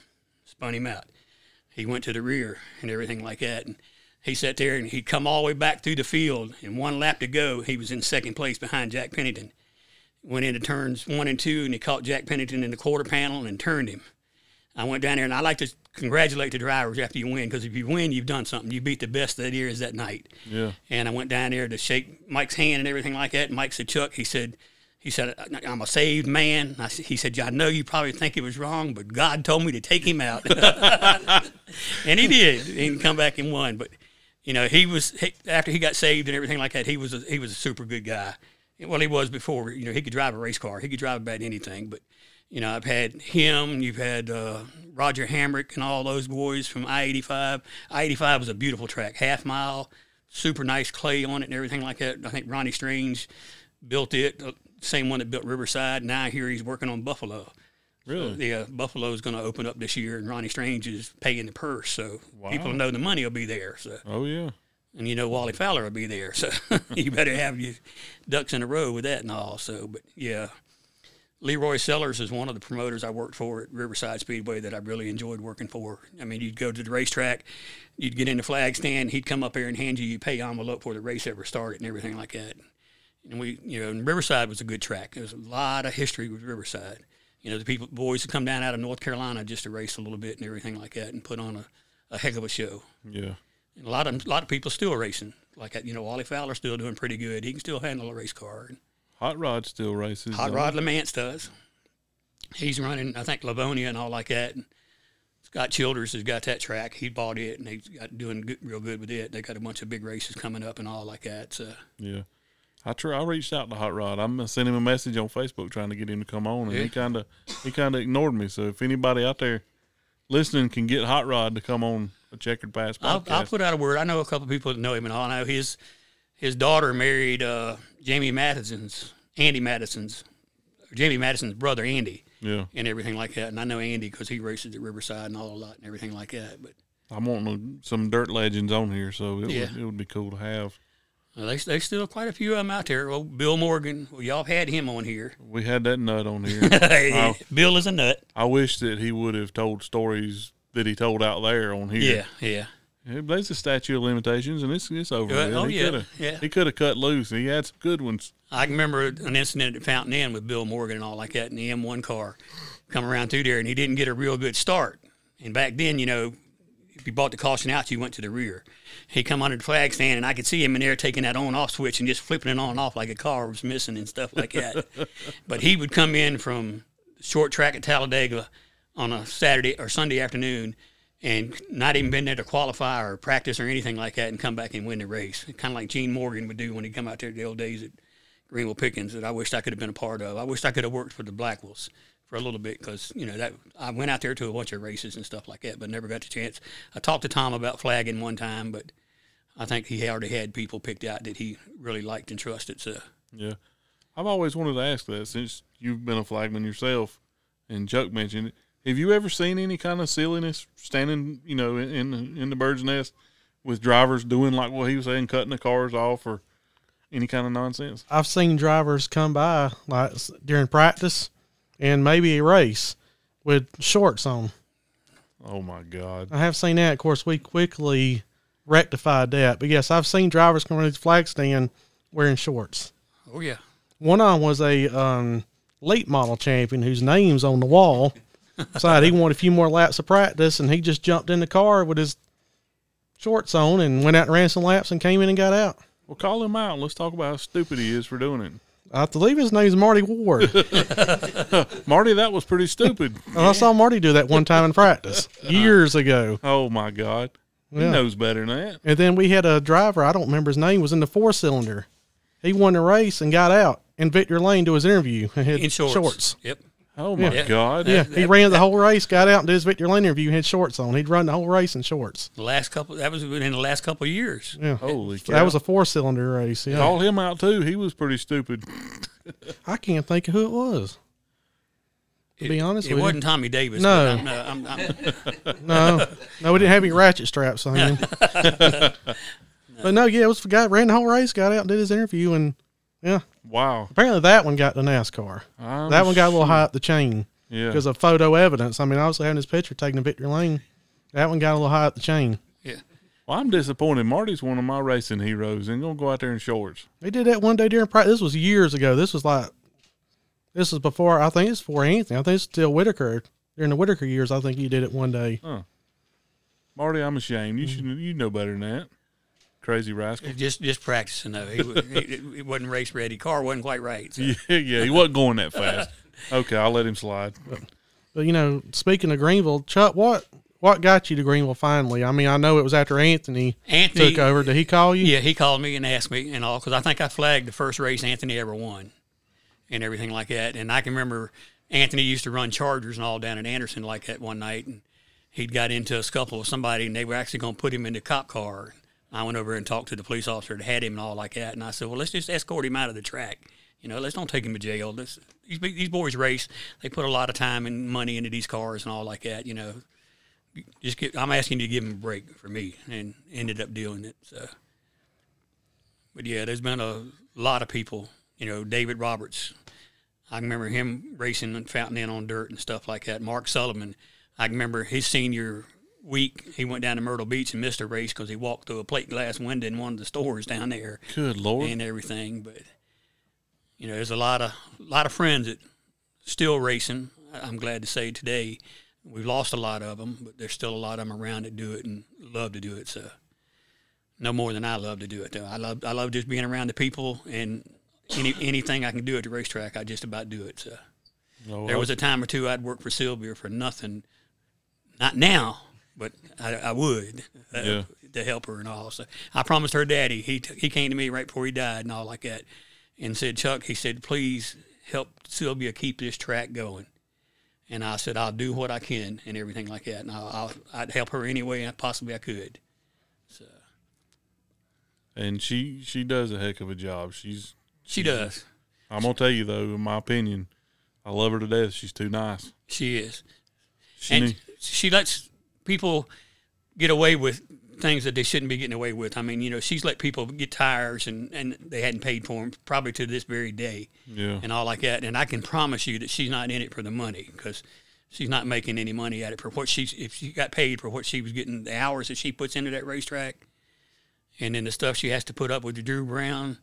spun him out. He went to the rear and everything like that, and he sat there and he'd come all the way back through the field. And one lap to go, he was in second place behind Jack Pennington. Went into turns one and two, and he caught Jack Pennington in the quarter panel and turned him. I went down there, and I like to congratulate the drivers after you win because if you win, you've done something. You beat the best that there is that night. Yeah. And I went down there to shake Mike's hand and everything like that. And Mike said, Chuck, he said, he said, I'm a saved man. I, he said, I know you probably think it was wrong, but God told me to take him out. and he did. He come back and won. But, you know, he was, he, after he got saved and everything like that, he was a, he was a super good guy. Well, he was before. You know, he could drive a race car. He could drive about anything. But, you know, I've had him. You've had uh, Roger Hamrick and all those boys from I-85. I-85 was a beautiful track, half mile, super nice clay on it and everything like that. I think Ronnie Strange built it, uh, same one that built Riverside. Now I hear he's working on Buffalo. Really? Yeah, Buffalo's going to open up this year, and Ronnie Strange is paying the purse, so people know the money will be there. So, Oh yeah. And you know Wally Fowler will be there, so you better have your ducks in a row with that and all. So, but yeah, Leroy Sellers is one of the promoters I worked for at Riverside Speedway that I really enjoyed working for. I mean, you'd go to the racetrack, you'd get in the flag stand, he'd come up here and hand you your pay envelope before the race ever started and everything like that. And we, you know, and Riverside was a good track. There was a lot of history with Riverside. You know, the people, boys would come down out of North Carolina just to race a little bit and everything like that, and put on a, a heck of a show. Yeah. And a lot of a lot of people still racing. Like you know, Wally Fowler's still doing pretty good. He can still handle a race car. Hot Rod still races. Hot Rod? Lamance does. He's running, I think, Lavonia and all like that. And Scott Childers has got that track. He bought it, and he's got doing good, real good with it. They got a bunch of big races coming up and all like that. So Yeah. I try, I reached out to Hot Rod. I'm gonna send him a message on Facebook trying to get him to come on, and Yeah. he kind of he kind of ignored me. So if anybody out there listening can get Hot Rod to come on a Checkered Past I'll, podcast, I'll put out a word. I know a couple people that know him and all. I know his his daughter married uh, Jamie Madison's Andy Madison's Jamie Madison's brother Andy. yeah, and everything like that. And I know Andy because he races at Riverside and all a lot and everything like that. But I'm wanting some dirt legends on here, so it Yeah. would it would be cool to have. uh, there's, there's still quite a few of them out there. Well, Bill Morgan, well, y'all had him on here. We had that nut on here. Bill is a nut. I wish that he would have told stories that he told out there on here. Yeah, yeah. There's a statute of limitations, and it's it's over. Uh, oh, he yeah, coulda- yeah. He could have cut loose. He had some good ones. I can remember an incident at Fountain Inn with Bill Morgan and all like that in the M1 car come around through there, and he didn't get a real good start. And back then, you know, if you bought the caution out, you went to the rear. He come under the flag stand, and I could see him in there taking that on-off switch and just flipping it on and off like a car was missing and stuff like that. but he would come in from short track at Talladega on a Saturday or Sunday afternoon and not even been there to qualify or practice or anything like that and come back and win the race. Kind of like Gene Morgan would do when he come out there the old days at Greenville Pickens that I wished I could have been a part of. I wished I could have worked for the Blackwells for a little bit because you know that I went out there to a bunch of races and stuff like that, but never got the chance. I talked to Tom about flagging one time, but I think he already had people picked out that he really liked and trusted. So Yeah, I've always wanted to ask that since you've been a flagman yourself, and Chuck mentioned it. Have you ever seen any kind of silliness standing, you know, in in the, in the bird's nest with drivers doing like what he was saying, cutting the cars off or any kind of nonsense? I've seen drivers come by like during practice and maybe a race with shorts on. Oh my God! I have seen that. Of course, we quickly rectified that. But yes, I've seen drivers come to the flag stand wearing shorts. oh yeah, One of them was a um, late model champion whose name's on the wall. Decided he wanted a few more laps of practice, and he just jumped in the car with his shorts on and went out and ran some laps and came in and got out. Well, call him out. and Let's talk about how stupid he is for doing it. I believe his name's Marty Ward. Marty, that was pretty stupid. And I saw Marty do that one time in practice years ago. oh my God, he Yeah. knows better than that. And then we had a driver, I don't remember his name, was in the four cylinder. He won the race and got out. And victory lane to his interview and had In shorts. Yep. Oh my Yeah. God, Yeah, he ran the whole race, got out and did his victory lane interview and had shorts on. He'd run the whole race in shorts. The last couple that was in the last couple of years. Yeah. holy cow! That was a four cylinder race. Yeah. Call him out too. He was pretty stupid. I can't think of who it was. To be honest with you. It with wasn't Tommy Davis. No. but I'm, uh, I'm, I'm. No. No, we didn't have any ratchet straps on him. but no, yeah, it was the guy ran the whole race, got out and did his interview and yeah. Wow. Apparently that one got to NASCAR. I'm that one got a little high up the chain. Yeah. because of photo evidence. I mean, obviously having his picture taken to victory lane, that one got a little high up the chain. yeah. Well, I'm disappointed. Marty's one of my racing heroes, and gonna go out there in shorts. They did that one day during practice. This was years ago. This was like, this was before. I think it's before Anthony. I think it's still Whitaker during the Whitaker years. I think he did it one day. Marty, I'm ashamed. Mm-hmm. You should you know better than that. Crazy rascal. Just just practicing though. He, wa- he, he wasn't race ready. Car wasn't quite right. So. Yeah, yeah, he wasn't going that fast. Okay, I'll let him slide. But you know, speaking of Greenville, Chuck, what what got you to Greenville finally? I mean, I know it was after Anthony, Anthony took over. Did he call you? Yeah, he called me and asked me and all because I think I flagged the first race Anthony ever won, and everything like that. And I can remember Anthony used to run Chargers and all down at Anderson like that one night, and he'd got into a scuffle with somebody, and they were actually going to put him in the cop car. I went over and talked to the police officer that had him and all like that, and I said, "Well, let's just escort him out of the track. You know, let's don't take him to jail. Let's, these these boys race. They put a lot of time and money into these cars and all like that. You know, just get, I'm asking you to give him a break for me, and ended up doing it. So, but yeah, there's been a lot of people. You know, David Roberts. I remember him racing and Fountain Inn on dirt and stuff like that. Mark Sullivan. I remember his senior week. He went down to Myrtle Beach and missed a race because he walked through a plate glass window in one of the stores down there Good lord. and everything. But you know, there's a lot of lot of friends that still racing. I'm glad to say today we've lost a lot of them, but there's still a lot of them around that do it and love to do it. So no more than I love to do it. Though I love I love just being around the people and any anything I can do at the racetrack, I just about do it. So Oh, there was a time or two I'd work for Sylvia for nothing. Not now, but I, I would uh, Yeah. to help her and all. So I promised her daddy. He t- he came to me right before he died and all like that, and said, Chuck, he said, please help Sylvia keep this track going. And I said, I'll do what I can and everything like that, and I'll, I'll I'd help her any way possibly I could. So. And she she does a heck of a job. She's She does. I'm gonna tell you though, in my opinion, I love her to death. She's too nice. She is. She and need- she lets people get away with things that they shouldn't be getting away with. I mean, you know, she's let people get tires and, and they hadn't paid for them probably to this very day yeah, and all like that. And I can promise you that she's not in it for the money because she's not making any money at it for what she's, if she got paid for what she was getting, the hours that she puts into that racetrack and then the stuff she has to put up with Drew Brown.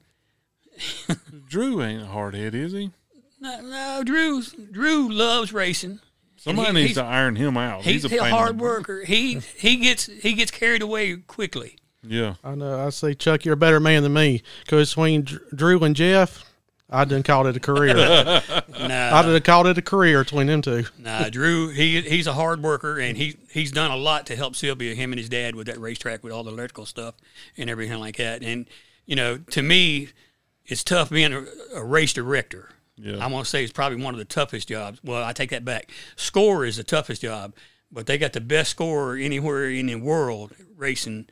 Drew ain't a hardhead, is he? No, no Drew, Drew loves racing. Somebody he- needs to iron him out. He's, a a, pain in the hard worker. He he gets he gets carried away quickly. Yeah, I know. I say, Chuck, you're a better man than me. Because between Drew and Jeff, I done called it a career. nah. I Nah, done called it a career between them two. nah, Drew. He he's a hard worker, and he he's done a lot to help Sylvia, him and his dad, with that racetrack, with all the electrical stuff and everything like that. And you know, to me, it's tough being a, a race director. Yeah. I'm gonna say it's probably one of the toughest jobs. Well, I take that back. Score is the toughest job, but they got the best scorer anywhere in the world racing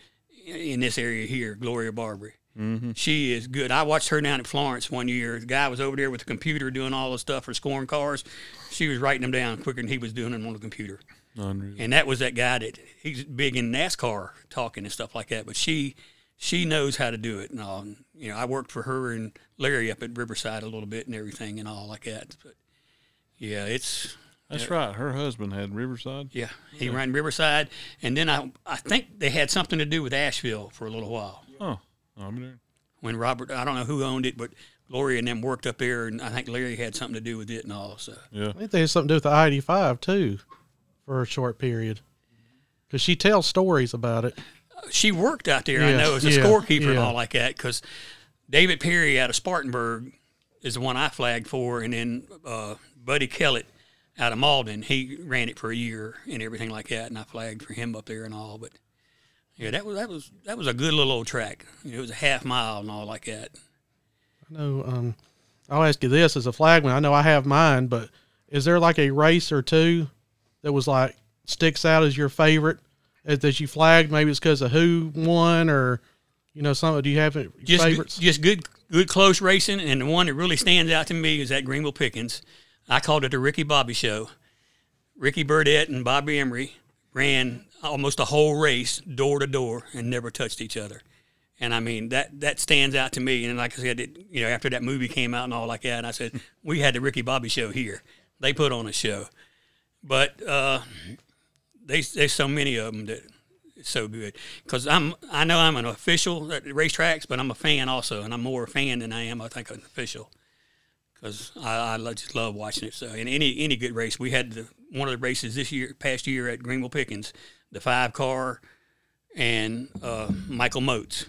in this area here, Gloria Barbary. Mm-hmm. She is good. I watched her down at Florence one year. The guy was over there with the computer doing all the stuff for scoring cars. She was writing them down quicker than he was doing them on the computer. unreal. And that was that guy that he's big in NASCAR talking and stuff like that. But she she knows how to do it and all. And, you know, I worked for her and Larry up at Riverside a little bit and everything and all like that. But yeah, it's That's right. Her husband had Riverside. yeah. He ran Riverside, and then I I think they had something to do with Asheville for a little while Oh, I'm there. when Robert I don't know who owned it, but Gloria and them worked up there, and I think Larry had something to do with it and all. So Yeah, I think they had something to do with the I 85 too for a short period. Because she tells stories about it. She worked out there. I know as a yeah, scorekeeper and all like that because David Perry out of Spartanburg is the one I flagged for, and then uh, Buddy Kellett out of Mauldin, he ran it for a year and everything like that, and I flagged for him up there and all. But yeah, that was that was that was a good little old track. It was a half mile and all like that. I know. Um, I'll ask you this as a flagman. I know I have mine, but is there like a race or two that was like sticks out as your favorite that you flagged? Maybe it's because of who won or you know something. Do you have Just favorites? just good good close racing, and the one that really stands out to me is that Greenville Pickens. I called it the Ricky Bobby Show. Ricky Burdett and Bobby Emery ran almost a whole race door to door and never touched each other. And I mean that that stands out to me. And like I said, it, you know, after that movie came out and all like that, and I said we had the Ricky Bobby show here. They put on a show, but uh, they there's so many of them that it's so good. Because I'm I know I'm an official at racetracks, but I'm a fan also, and I'm more a fan than I am I think an official. Because I, I just love watching it. So in any any good race, we had the, one of the races this year, past year at Greenville Pickens, the five car, and uh, Michael Moats.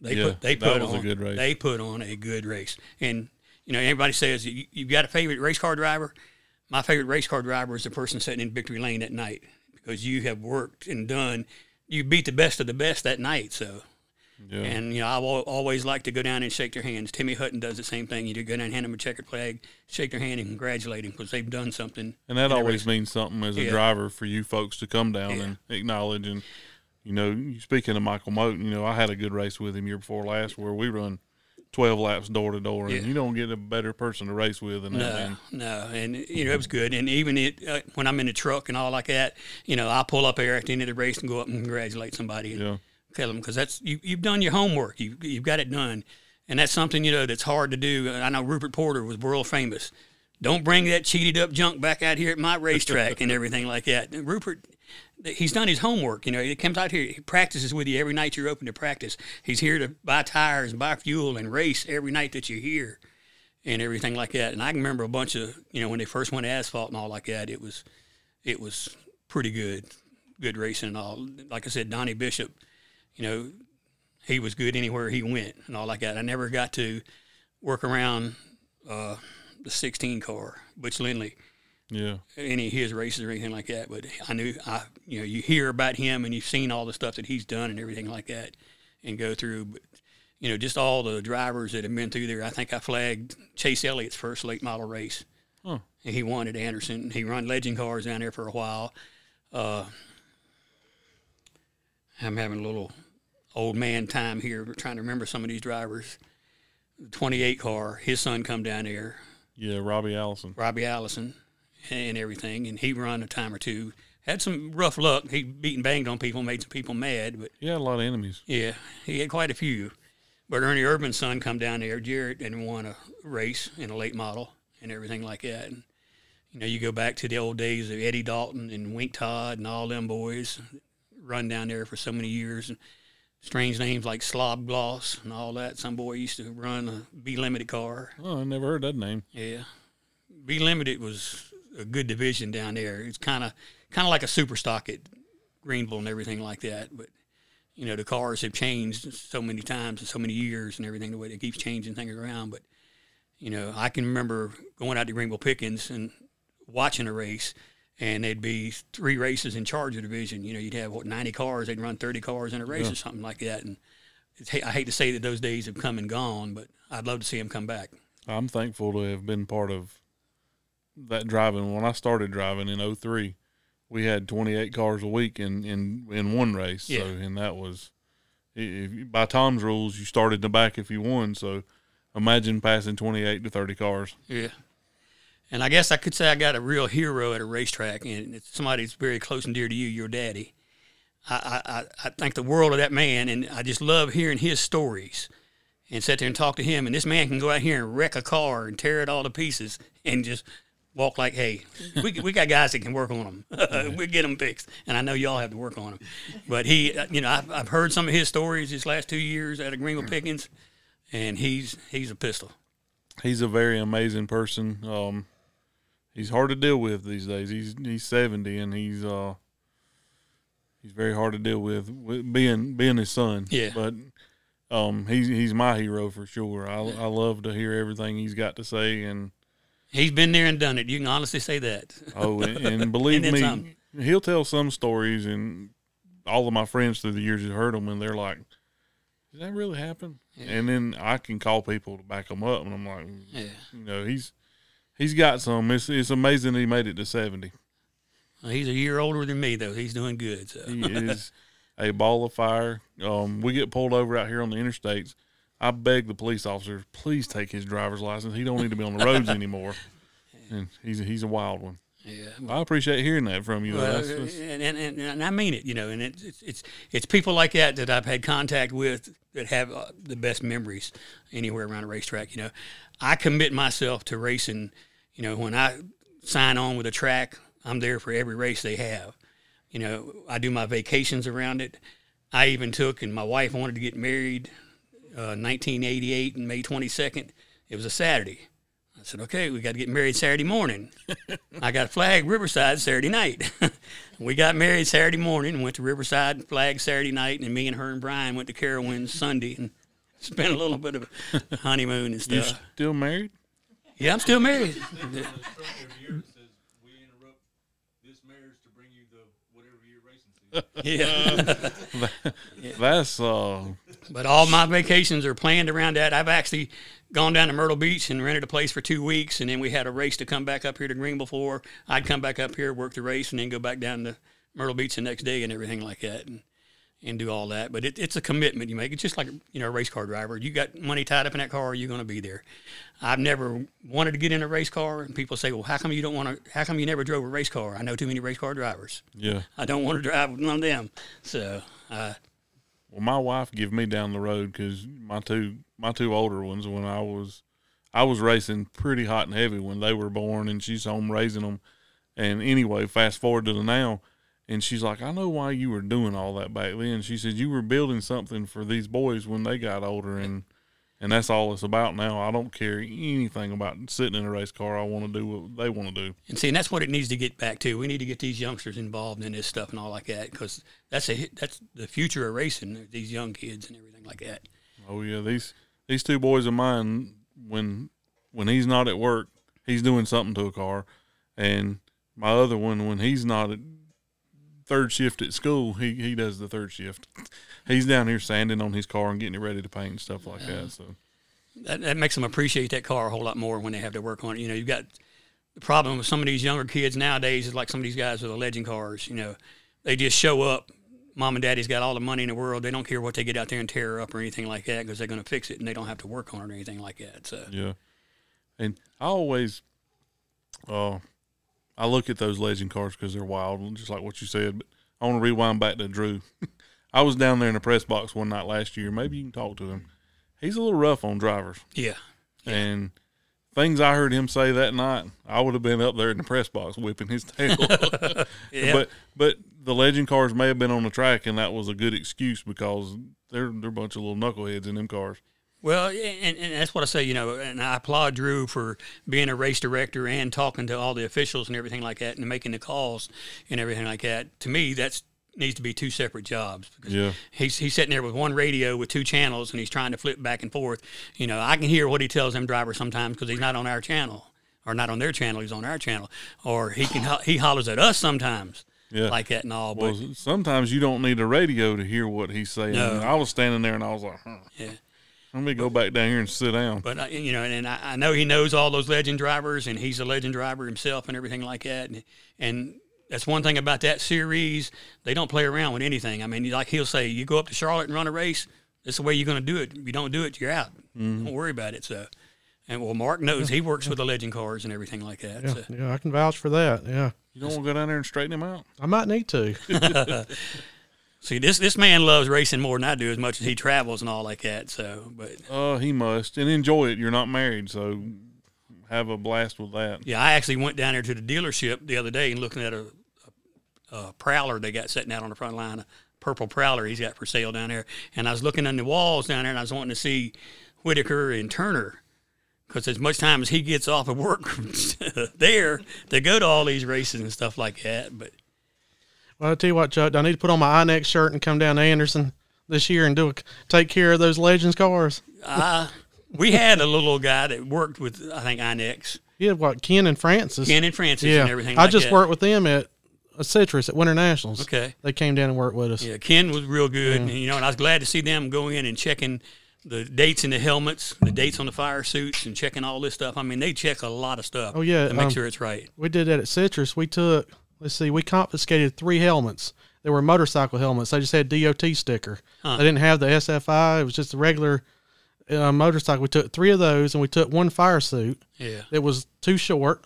They Yeah, put they that put was a on good race. they put on a good race, and you know everybody says you, you've got a favorite race car driver. My favorite race car driver is the person sitting in victory lane at night because you have worked and done. You beat the best of the best that night, so Yeah. and you know, I al- always like to go down and shake their hands. Timmy Hutton does the same thing. You do go down and hand them a checkered flag, shake their hand, and congratulate them because they've done something. And that always race. means something as a Yeah. driver for you folks to come down Yeah. and acknowledge. And you know, speaking of Michael Moten, you know, I had a good race with him year before last where we run twelve laps door to door, and Yeah. you don't get a better person to race with than that No, man. no, and you know it was good. And even it, uh, when I'm in the truck and all like that, you know, I pull up there at the end of the race and go up and congratulate somebody and Yeah. tell them because that's you, you've done your homework. You you've got it done, and that's something you know that's hard to do. I know Rupert Porter was world famous. Don't bring that cheated up junk back out here at my racetrack and everything like that. And Rupert, he's done his homework. You know, he comes out here, he practices with you every night you're open to practice. He's here to buy tires and buy fuel and race every night that you're here and everything like that. And I can remember a bunch of, you know, when they first went asphalt and all like that, it was, it was pretty good, good racing and all. Like I said, Donnie Bishop, you know, he was good anywhere he went and all like that. I never got to work around uh, the 16 car, Butch Lindley Yeah. any of his races or anything like that. But I knew I, you know, you hear about him and you've seen all the stuff that he's done and everything like that, and go through. But you know, just all the drivers that have been through there. I think I flagged Chase Elliott's first late model race, Huh. and he won at Anderson. He run legend cars down there for a while. Uh, I'm having a little old man time here, trying to remember some of these drivers. The 28 car, his son come down there. Yeah. Robbie Allison. Robbie Allison and everything, and he run a time or two. Had some rough luck. He beat and banged on people, made some people mad, but He had a lot of enemies. yeah, he had quite a few. But Ernie Irvan's son come down there, Jarrett, and won a race in a late model and everything like that. And you know, you go back to the old days of Eddie Dalton and Wink Todd and all them boys run down there for so many years. And strange names like Slob Gloss and all that. Some boy used to run a B limited car. Oh, I never heard that name. Yeah, B Limited was a good division down there. It's kind of kind of like a super stock at Greenville and everything like that. But you know, the cars have changed so many times in so many years and everything. The way they keeps changing things around. But you know, I can remember going out to Greenville Pickens and watching a race. And there'd be three races in charge of the division. You know, you'd have what ninety cars. They'd run thirty cars in a race Yeah. or something like that. And it's, I hate to say that those days have come and gone, but I'd love to see them come back. I'm thankful to have been part of that driving. When I started driving in 03, we had 28 cars a week in, in, in one race. So, Yeah. and that was, if, by Tom's rules, you started in the back if you won. So imagine passing 28 to 30 cars. Yeah. And I guess I could say I got a real hero at a racetrack, and it's somebody that's very close and dear to you, your daddy. I, I, I- I think the world of that man, and I just love hearing his stories and sit there and talk to him. And this man can go out here and wreck a car and tear it all to pieces and just walk like, hey, we, we got guys that can work on them. we get them fixed. And I know y'all have to work on them. But he, uh, you know, I've, I've heard some of his stories these last two years out of Greenville Pickens, and he's he's a pistol. He's a very amazing person. Um, he's hard to deal with these days. He's he's 70 and he's uh he's very hard to deal with, with being being his son. Yeah. But um, he's he's my hero for sure. I I love to hear everything he's got to say, and He's been there and done it. You can honestly say that. oh, and, and believe And me, some. he'll tell some stories, and all of my friends through the years have heard them, and they're like, "Did that really happen?" And then I can call people to back them up, and I'm like, Yeah. you know, he's he's got some. It's it's amazing he made it to seventy. Well, he's a year older than me, though. He's doing good. So. He is a ball of fire. Um, we get pulled over out here on the interstates. I beg the police officers, please take his driver's license. He don't need to be on the roads anymore. And he's he's a wild one. Yeah. I appreciate hearing that from you. Well, That's- that's- and, and, and, I mean it, you know, and it's, it's it's it's people like that that I've had contact with that have uh, the best memories anywhere around a racetrack. You know, I commit myself to racing. You know, when I sign on with a track, I'm there for every race they have. You know, I do my vacations around it. I even took, and my wife wanted to get married, uh, 1988, and May 22nd. It was a Saturday. I said, okay, we got to get married Saturday morning. I got flagged Riverside Saturday night. we got married Saturday morning and went to Riverside, and flagged Saturday night, and me and her and Brian went to Carowinds Sunday and spent a little bit of a honeymoon and stuff. you still married? Yeah, I'm still married. yeah. That's uh, But all my vacations are planned around that. I've actually gone down to Myrtle Beach and rented a place for two weeks, and then we had a race to come back up here to Greenville for. I'd come back up here, work the race, and then go back down to Myrtle Beach the next day and everything like that, and, and do all that. But it, it's a commitment you make. It's just like you know a race car driver. You got money tied up in that car, you're going to be there. I've never wanted to get in a race car, and people say, "Well, how come you don't want to? How come you never drove a race car?" I know too many race car drivers. yeah. I don't want to drive one of them. So. Uh, Well, my wife give me down the road because my two my two older ones when I was I was racing pretty hot and heavy when they were born, and she's home raising them. And anyway, fast forward to the now, and she's like, I know why you were doing all that back then. She said you were building something for these boys when they got older, and and that's all it's about now. I don't care anything about sitting in a race car. I want to do what they want to do. And see, and that's what it needs to get back to. We need to get these youngsters involved in this stuff and all like that, because that's a that's the future of racing. Uh, these young kids and everything like that. Oh yeah, these these two boys of mine when when he's not at work, he's doing something to a car, and my other one when he's not at third shift at school, he he does the third shift. He's down here sanding on his car and getting it ready to paint and stuff like that. So that. That makes them appreciate that car a whole lot more when they have to work on it. You know, you've got the problem with some of these younger kids nowadays is like some of these guys with the legend cars. You know, they just show up. Mom and daddy's got all the money in the world. They don't care what they get out there and tear up or anything like that because they're going to fix it and they don't have to work on it or anything like that. So yeah, and I always, uh, I look at those legend cars because they're wild, just like what you said. But I want to rewind back to Drew. I was down there in the press box one night last year. Maybe you can talk to him. He's a little rough on drivers. yeah, And things I heard him say that night, I would have been up there in the press box whipping his tail. yeah. But but the legend cars may have been on the track, and that was a good excuse because they're they're a bunch of little knuckleheads in them cars. Well, and, and that's what I say, you know, and I applaud Drew for being a race director and talking to all the officials and everything like that and making the calls and everything like that. To me, that's needs to be two separate jobs because Yeah. he's he's sitting there with one radio with two channels and he's trying to flip back and forth. You know, I can hear what he tells them drivers sometimes because he's not on our channel or not on their channel. He's on our channel, or he can ho- he hollers at us sometimes Yeah. like that and all. Well, But sometimes you don't need a radio to hear what he's saying. No. I was standing there and I was like, huh, yeah. let me go back down here and sit down. But uh, I, you know, and I, I know he knows all those legend drivers, and he's a legend driver himself, and everything like that. And, and that's one thing about that series; they don't play around with anything. I mean, like he'll say, you go up to Charlotte and run a race. That's the way you're going to do it. If you don't do it, you're out. Don't worry about it. So, and well, Mark knows he works with the legend cars and everything like that. Yeah, So. yeah, I can vouch for that. Yeah, You don't want to go down there and straighten him out? I might need to. See, this this man loves racing more than I do, as much as he travels and all like that. So, but Uh, he must and enjoy it. You're not married, so have a blast with that. Yeah, I actually went down there to the dealership the other day and looking at a, a, a prowler they got sitting out on the front line, a purple prowler he's got for sale down there. And I was looking on the walls down there and I was wanting to see Whitaker and Turner because as much time as he gets off of work there, they go to all these races and stuff like that. But Well, I'll tell you what, Chuck, I need to put on my INEX shirt and come down to Anderson this year and do a, take care of those Legends cars? Uh, we had a little guy that worked with, I think, INEX, had what Ken and Francis? Ken and Francis, yeah, and everything. I like just that. worked with them at a Citrus at Winter Nationals. Okay. they came down and worked with us. Yeah, Ken was real good, and, you know, and I was glad to see them go in and checking the dates in the helmets, the dates on the fire suits, and checking all this stuff. I mean, they check a lot of stuff. Oh, yeah, to make um, sure it's right. We did that at Citrus. We took, let's see, we confiscated three helmets. They were motorcycle helmets. They just had DOT sticker. Huh. They didn't have the SFI. It was just a regular uh, motorcycle. We took three of those, and we took one fire suit Yeah, it was too short.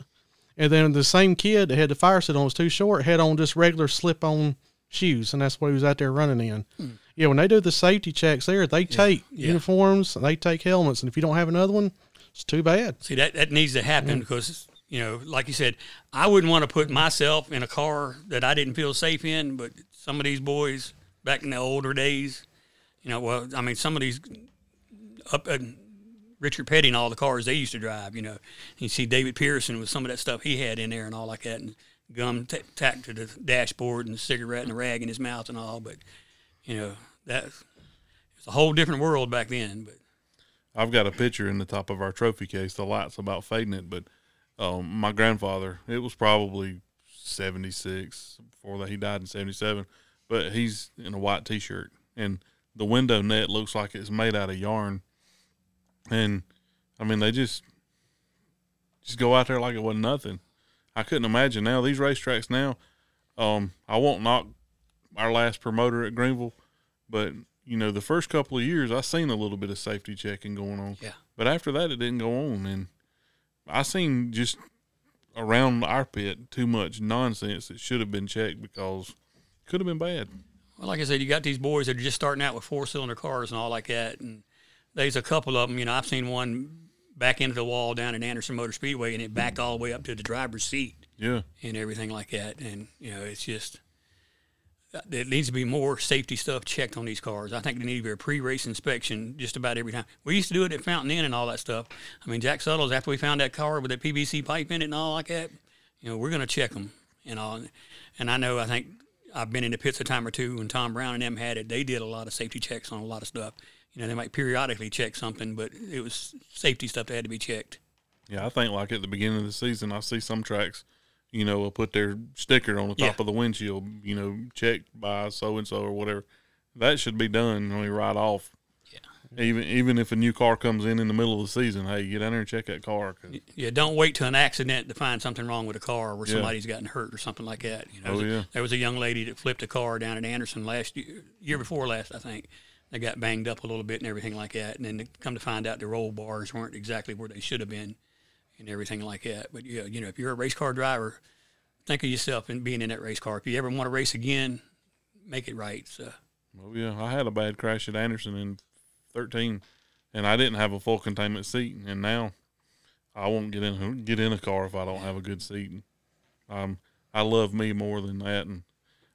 And then the same kid that had the fire suit on was too short, had on just regular slip on shoes, and that's what he was out there running in. Yeah, when they do the safety checks there, they take Hmm. yeah. uniforms and they take helmets, and if you don't have another one, it's too bad. see that that needs to happen because you know, like you said, I wouldn't want to put myself in a car that I didn't feel safe in. But some of these boys back in the older days, you know, well, I mean, some of these up. Uh, Richard Petty and all the cars they used to drive, you know. You see David Pearson with some of that stuff he had in there and all like that, and gum t- tacked to the dashboard and a cigarette and a rag in his mouth and all. But you know that it's a whole different world back then. But I've got a picture in the top of our trophy case. The light's about fading it, but um, my grandfather, it was probably 76 before that. He died in 77, but he's in a white t shirt, and the window net looks like it's made out of yarn. And I mean, they just just go out there like it wasn't nothing. I couldn't imagine now these racetracks now. Um, I won't knock our last promoter at Greenville, but you know, the first couple of years, I seen a little bit of safety checking going on. Yeah. But after that, it didn't go on, and I seen just around our pit too much nonsense that should have been checked because it could have been bad. Well, like I said, you got these boys that are just starting out with four cylinder cars and all like that. And there's a couple of them, you know, I've seen one back into the wall down at Anderson Motor Speedway and it backed all the way up to the driver's seat Yeah. and everything like that. And, you know, it's just, uh, there needs to be more safety stuff checked on these cars. I think there needs to be a pre race inspection just about every time. We used to do it at Fountain Inn and all that stuff. I mean, Jack Suttles, after we found that car with that PVC pipe in it and all like that, you know, we're going to check them and all. And I know, I think I've been in the pits a time or two when Tom Brown and them had it. They did a lot of safety checks on a lot of stuff. You know, they might periodically check something, but it was safety stuff that had to be checked. Yeah, I think like at the beginning of the season, I see some tracks, you know, will put their sticker on the top Yeah. of the windshield, you know, checked by so and so or whatever. That should be done when you ride off. Yeah. Even even if a new car comes in in the middle of the season, hey, get down there and check that car. Yeah, don't wait to an accident to find something wrong with a car where Yeah. somebody's gotten hurt or something like that. You know, Oh, yeah. there was a young lady that flipped a car down at Anderson last year, year before last, I think. They got banged up a little bit and everything like that, and then they come to find out the roll bars weren't exactly where they should have been, and everything like that. But yeah, you know, if you're a race car driver, think of yourself and being in that race car. If you ever want to race again, make it right. So Oh yeah, I had a bad crash at Anderson in thirteen, and I didn't have a full containment seat, and now I won't get in get in a car if I don't have a good seat. Um, I love me more than that, and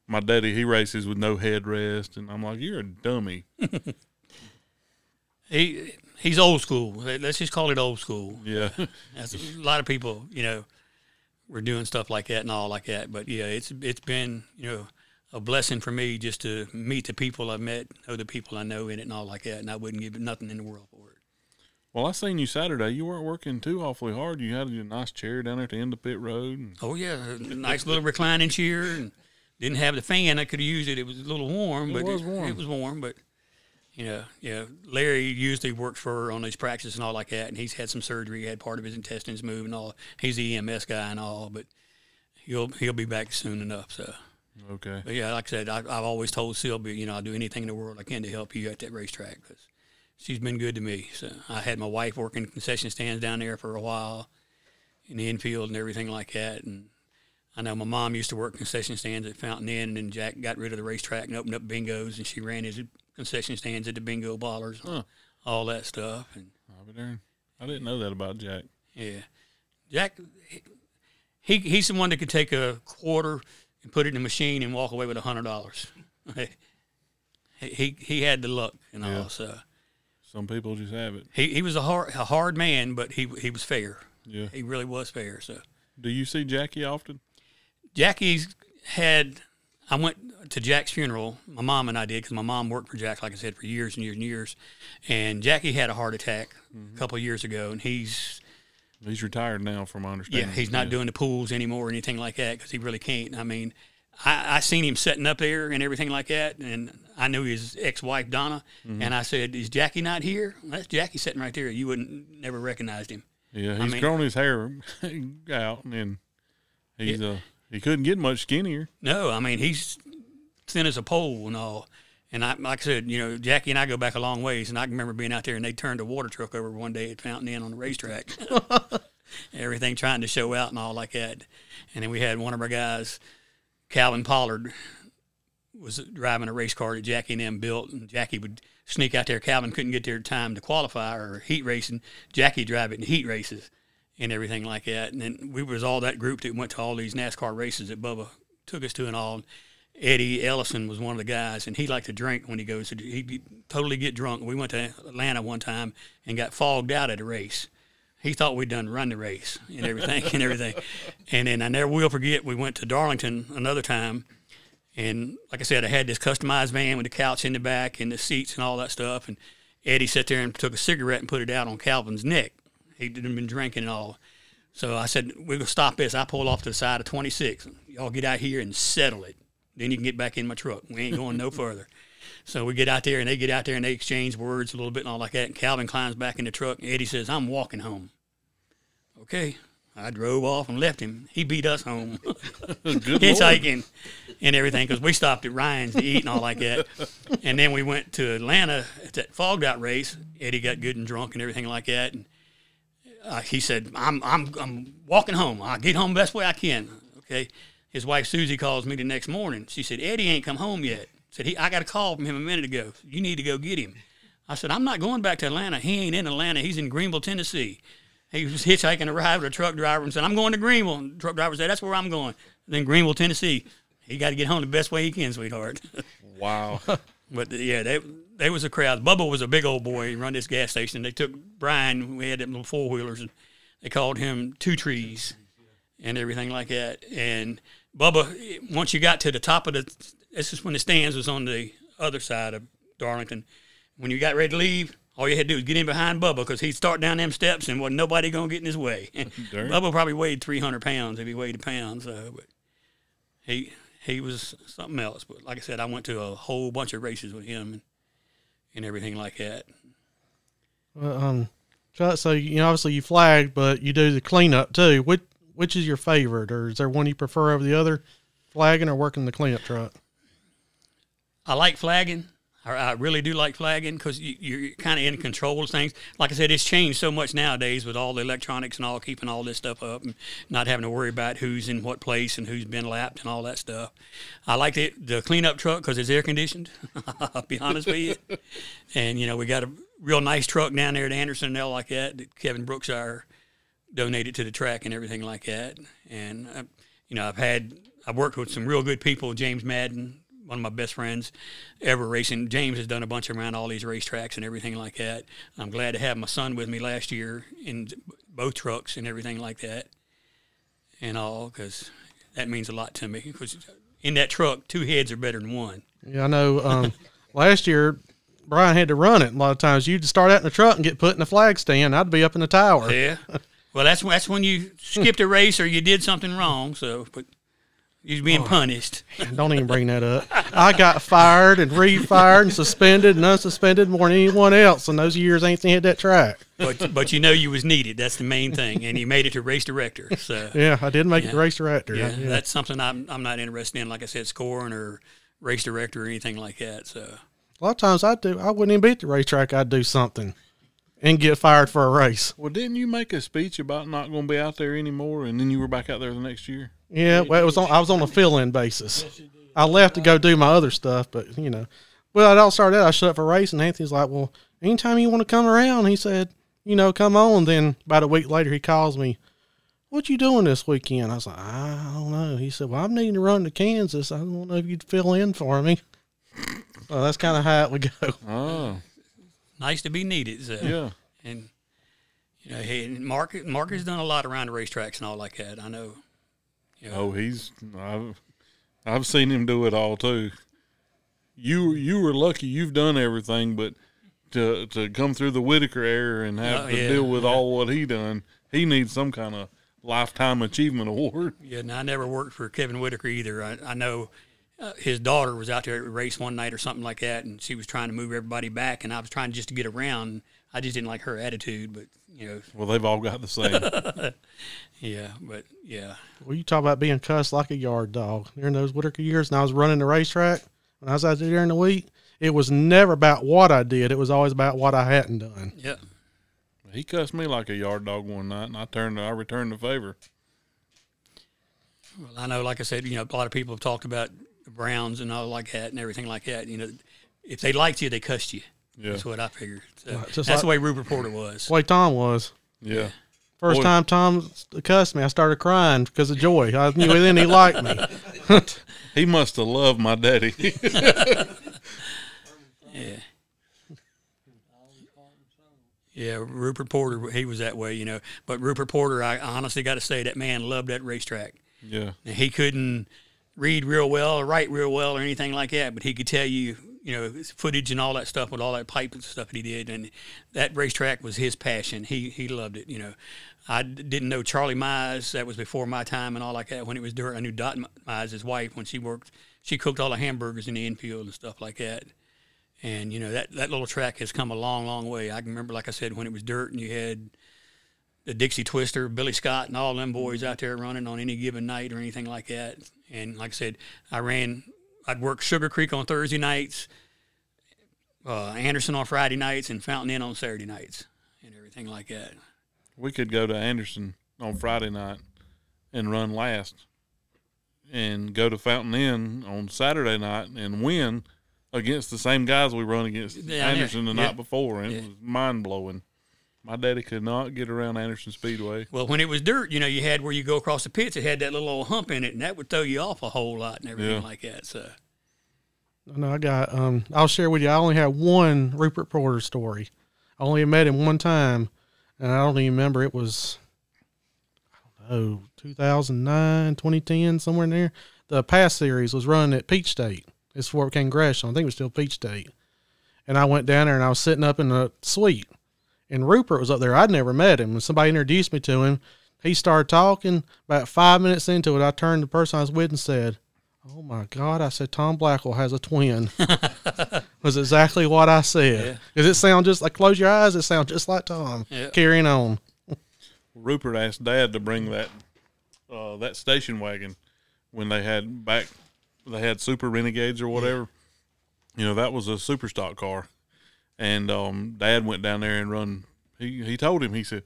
my daddy he races with no headrest, and I'm like, you're a dummy. he he's old school. Let's just call it old school. Yeah, That's a lot of people, you know, were doing stuff like that and all like that. But yeah, it's it's been you know a blessing for me just to meet the people I've met, know the people I know in it and all like that. And I wouldn't give it nothing in the world for it. well, I seen you Saturday. You weren't working too awfully hard. You had a nice chair down there at the end of pit road. And, Oh yeah, a nice little reclining chair and didn't have the fan. I could have used it. It was a little warm, It but was warm. It was warm, but. You know, yeah. Larry usually works for her on these practices and all like that, and he's had some surgery. He had part of his intestines moved and all. He's the EMS guy and all, but he'll he'll be back soon enough. So, okay, But yeah, like I said, I, I've always told Sylvia, you know, I'll do anything in the world I can to help you at that racetrack because she's been good to me. So I had my wife working concession stands down there for a while in the infield and everything like that. And I know my mom used to work concession stands at Fountain Inn, and then Jack got rid of the racetrack and opened up bingos, and she ran his concession stands at the bingo ballers, Huh. all that stuff. And I'll be darned. I didn't know that about Jack. yeah, Jack, he he's the one that could take a quarter and put it in the machine and walk away with a hundred dollars. he he had the luck and all. So Some people just have it. he, he was a hard a hard man, but he he was fair. Yeah. He really was fair. So Do you see Jackie often? Jackie's had I went to Jack's funeral. My mom and I did because my mom worked for Jack, like I said, for years and years and years. And Jackie had a heart attack a couple of years ago, and he's He's retired now, from my understanding. yeah, he's not doing the pools anymore or anything like that because he really can't. I mean, I, I seen him setting up there and everything like that, and I knew his ex-wife Donna, and I said, "Is Jackie not here? Well, that's Jackie sitting right there. You wouldn't never recognized him." Yeah, he's mean- grown his hair out, and he's uh he couldn't get much skinnier. No, I mean he's thin as a pole and all. And I, like I said, you know, Jackie and I go back a long ways, and I can remember being out there, and they turned a water truck over one day at Fountain Inn on the racetrack. Everything trying to show out and all like that. And then we had one of our guys, Calvin Pollard, was driving a race car that Jackie and them built, and Jackie would sneak out there. Calvin couldn't get there in time to qualify or heat racing. Jackie would drive it in heat races and everything like that. And then we was all that group that went to all these NASCAR races that Bubba took us to and all. Eddie Ellison was one of the guys, and he liked to drink when he goes. He'd totally get drunk. We went to Atlanta one time and got fogged out at a race. He thought we'd done run the race and everything and everything. And then I never will forget, we went to Darlington another time, and like I said, I had this customized van with the couch in the back and the seats and all that stuff. And Eddie sat there and took a cigarette and put it out on Calvin's neck. He'd been drinking and all. So I said, we're going to stop this. I pull off to the side of 26. Y'all get out here and settle it. Then you can get back in my truck. We ain't going no further. So we get out there and they get out there and they exchange words a little bit and all like that. And Calvin climbs back in the truck and Eddie says, I'm walking home. Okay. I drove off and left him. He beat us home. Good lord. hitchhiking and everything because we stopped at Ryan's to eat and all like that. And then we went to Atlanta at that fogged out race. Eddie got good and drunk and everything like that. And uh, he said, I'm, I'm, I'm walking home. I'll get home the best way I can. Okay. His wife Susie calls me the next morning. She said, Eddie ain't come home yet. Said, he, I got a call from him a minute ago. You need to go get him. I said, I'm not going back to Atlanta. He ain't in Atlanta. He's in Greenville, Tennessee. He was hitchhiking a ride with a truck driver and said, I'm going to Greenville. And the truck driver said, That's where I'm going. Then Greenville, Tennessee. He got to get home the best way he can, sweetheart. Wow. but yeah, they they was a crowd. Bubba was a big old boy. He run this gas station. They took Brian. We had them little four wheelers, and they called him Two Trees, and everything like that. And Bubba, once you got to the top of the, this is when the stands was on the other side of Darlington. When you got ready to leave, all you had to do was get in behind Bubba because he'd start down them steps and wasn't nobody gonna get in his way. Bubba probably weighed three hundred pounds if he weighed a pound. So, but he he was something else. But like I said, I went to a whole bunch of races with him and, and everything like that. Well, um, so- you know, obviously you flagged, but you do the cleanup too. Which which is your favorite, or is there one you prefer over the other? Flagging or working the cleanup truck? I like flagging. I, really do like flagging because you, you're kind of in control of things. Like I said, it's changed so much nowadays with all the electronics and all keeping all this stuff up and not having to worry about who's in what place and who's been lapped and all that stuff. I like the, the cleanup truck because it's air conditioned. I'll be honest with you. And, you know, we got a real nice truck down there at Anderson and all like that that Kevin Brookshire donated to the track and everything like that. And, uh, you know, I've had, I've worked with some real good people, James Madden, one of my best friends ever racing. James has done a bunch around all these racetracks and everything like that. I'm glad to have my son with me last year in both trucks and everything like that and all because that means a lot to me because in that truck, two heads are better than one. Yeah, I know. Um, last year, Brian had to run it. A lot of times, you'd start out in the truck and get put in the flag stand. I'd be up in the tower. Yeah. Well, that's that's when you skipped a race or you did something wrong. So, but you're being oh. punished. Don't even bring that up. I got fired and refired and suspended and unsuspended more than anyone else in those years. Ain't hit that track. But but you know you was needed. That's the main thing, and you made it to race director. So Yeah, I did make it to race director. yeah, Yeah, that's something I'm I'm not interested in. Like I said, scoring or race director or anything like that. So A lot of times I do. I wouldn't even be at the racetrack. I'd do something and get fired for a race. well, didn't you make a speech about not going to be out there anymore, and then you were back out there the next year? Yeah, well, it was on. I was on a fill-in basis. I left to go do my other stuff, but you know, well, it all started out. I shut up for race, And Anthony's like, "Well, anytime you want to come around," he said, "You know, come on." Then about a week later, he calls me. What you doing this weekend? I was like, I don't know. He said, Well, I'm needing to run to Kansas. I don't know if you'd fill in for me. Well, that's kind of how it would go. Oh, nice to be needed. So. yeah. and you know, hey, Mark Mark has done a lot around the racetracks and all like that. I know. Know, Oh, he's I've I've seen him do it all too. You you were lucky. You've done everything, but to to come through the Whitaker era and have Oh, to yeah, deal with all what he done, he needs some kind of lifetime achievement award. Yeah, and I never worked for Kevin Whitaker either. I, I know uh, his daughter was out there at a race one night or something like that, and she was trying to move everybody back, and I was trying just to get around. I just didn't like her attitude, but you know, Well, they've all got the same. yeah, but yeah, Well, you talk about being cussed like a yard dog during those Whitaker years, and I was running the racetrack when I was out there during the week. It was never about what I did; it was always about what I hadn't done. yeah. he cussed me like a yard dog one night, and I turned I returned the favor. Well, I know, like I said, you know, a lot of people have talked about the Browns and all like that and everything like that. You know, if they liked you, they cussed you. Yeah, That's what I figured. So Right, just that's the way Rupert Porter was. That's the way Tom was. yeah. First Boy. time Tom cussed me, I started crying because of joy. I knew then he liked me. He must have loved my daddy. Yeah. Yeah, Rupert Porter, he was that way, you know. But Rupert Porter, I honestly got to say, that man loved that racetrack. yeah, And he couldn't read real well or write real well or anything like that, but he could tell you, you know, footage and all that stuff with all that pipe and stuff that he did. And that racetrack was his passion. He he loved it, you know. I didn't know Charlie Mize. That was before my time and all like that. When it was dirt, I knew Dot Mize, his wife, when she worked. She cooked all the hamburgers in the infield and stuff like that. And you know that that little track has come a long, long way. I can remember, like I said, when it was dirt and you had the Dixie Twister, Billy Scott, and all them boys out there running on any given night or anything like that. And like I said, I ran. I'd work Sugar Creek on Thursday nights, uh, Anderson on Friday nights, and Fountain Inn on Saturday nights, and everything like that. we could go to Anderson on Friday night and run last, and go to Fountain Inn on Saturday night and win against the same guys we run against Yeah, Anderson the Yeah. night before, and Yeah. it was mind blowing. My daddy could not get around Anderson Speedway. Well, when it was dirt, you know, you had where you go across the pits. It had that little old hump in it, and that would throw you off a whole lot and everything Yeah. like that. So, No, I got. Um, I'll share with you. I only had one Rupert Porter story. I only met him one time, and I don't even remember. It was, I don't know, 2009, 2010, somewhere in there. The PASS Series was run at Peach State. It's before it became Gresham. I think it was still Peach State. And I went down there, and I was sitting up in the suite, and Rupert was up there. I'd never met him, and somebody introduced me to him. He started talking. About five minutes into it, I turned to the person I was with and said, Oh my God! I said Tom Blackwell has a twin. was exactly what I said. Does it sound just like close your eyes? It sounds just like Tom. Yeah. Carrying on. Rupert asked Dad to bring that uh, that station wagon when they had back they had Super Renegades or whatever. You know that was a super stock car, and um, Dad went down there and run. He he told him he said,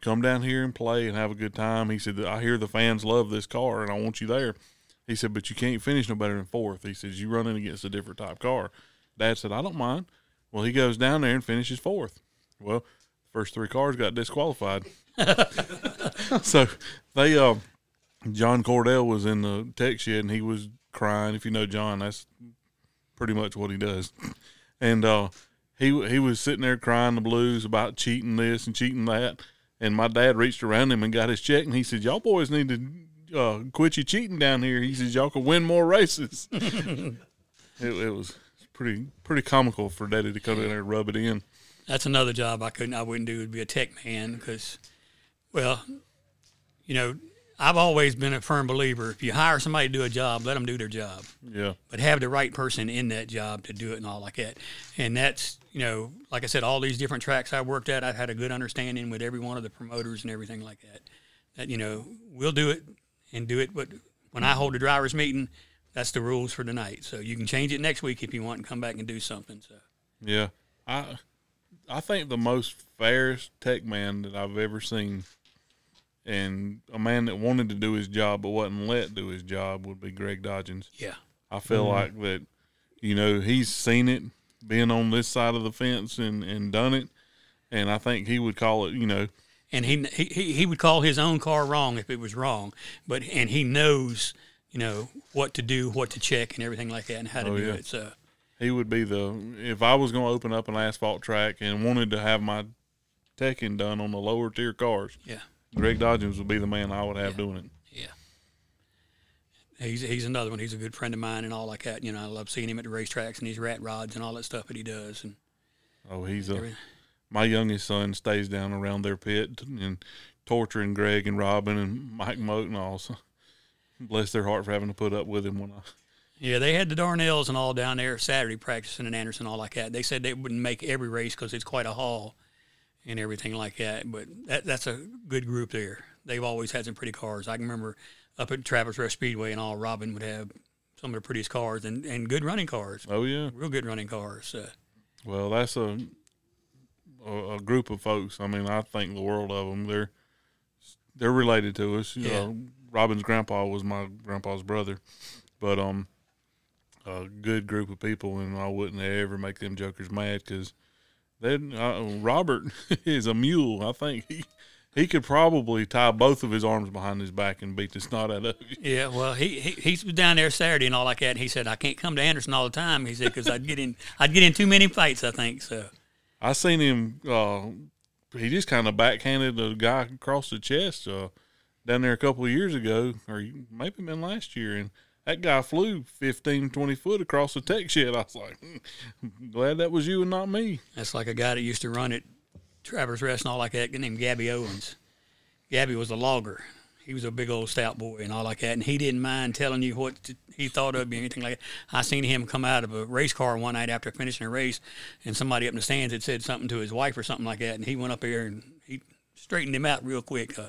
"Come down here and play and have a good time." He said, "I hear the fans love this car and I want you there." He said, "But you can't finish no better than fourth. He says you running against a different type car." Dad said, "I don't mind." Well, he goes down there and finishes fourth. Well, first three cars got disqualified. so they um John Cordell was in the tech shed and he was crying. If you know John, that's pretty much what he does. And uh he he was sitting there crying the blues about cheating this and cheating that. And my dad reached around him and got his check and he said, Y'all boys need to uh, quit your cheating down here. He says y'all can win more races. it, it was pretty pretty comical for Daddy to come in there and rub it in. that's another job I couldn't, I wouldn't do. Would be a tech man because, well, you know, I've always been a firm believer. If you hire somebody to do a job, let them do their job. Yeah, but have the right person in that job to do it and all like that. And that's, you know, like I said, all these different tracks I worked at, I've had a good understanding with every one of the promoters and everything like that. That, you know, we'll do it and do it, but when I hold a driver's meeting, that's the rules for tonight. So you can change it next week if you want and come back and do something. So yeah. I I think the most fairest tech man that I've ever seen, and a man that wanted to do his job but wasn't let do his job, would be Greg Dodgins. yeah, I feel mm-hmm. like that, you know, he's seen it, been on this side of the fence and, and done it. And I think he would call it, you know, and he, he he would call his own car wrong if it was wrong, but and he knows, you know, what to do, what to check, and everything like that, and how to Oh, do yeah. it. So he would be the, if I was going to open up an asphalt track and wanted to have my teching done on the lower tier cars, yeah. Greg Dodgins would be the man I would have doing it. He's he's another one. He's a good friend of mine and all like that. You know, I love seeing him at the racetracks and these rat rods and all that stuff that he does. And Oh, he's a. My youngest son stays down around their pit and torturing Greg and Robin and Mike Moat and all. So bless their heart for having to put up with him when I. Yeah, they had the Darnells and all down there Saturday practicing in Anderson, and all like that. They said they wouldn't make every race because it's quite a haul and everything like that. But that, that's a good group there. They've always had some pretty cars. I can remember up at Travelers Rest Speedway and all, Robin would have some of the prettiest cars and, and good running cars, Oh yeah. real good running cars. Uh, Well, that's a, a a group of folks. I mean, I think the world of them. They're they're related to us. You Yeah. know, Robin's grandpa was my grandpa's brother, but um, a good group of people, and I wouldn't ever make them jokers mad because then uh, Robert is a mule. I think he. He could probably tie both of his arms behind his back and beat the snot out of you. yeah, well, he, he he was down there Saturday and all like that. And he said I can't come to Anderson all the time. He said because I'd get in I'd get in too many fights. I think so. I seen him. Uh, he just kind of backhanded a guy across the chest uh, down there a couple of years ago, or maybe been last year, and that guy flew 15, 20 foot across the tech shed. I was like, hmm, glad that was you and not me. That's like a guy that used to run at Travelers Rest and all like that, named Gabby Owens. Gabby was a logger. He was a big old stout boy and all like that, and he didn't mind telling you what t- he thought of you, or anything like that. I seen him come out of a race car one night after finishing a race, and somebody up in the stands had said something to his wife or something like that, and he went up there and he straightened him out real quick. Uh,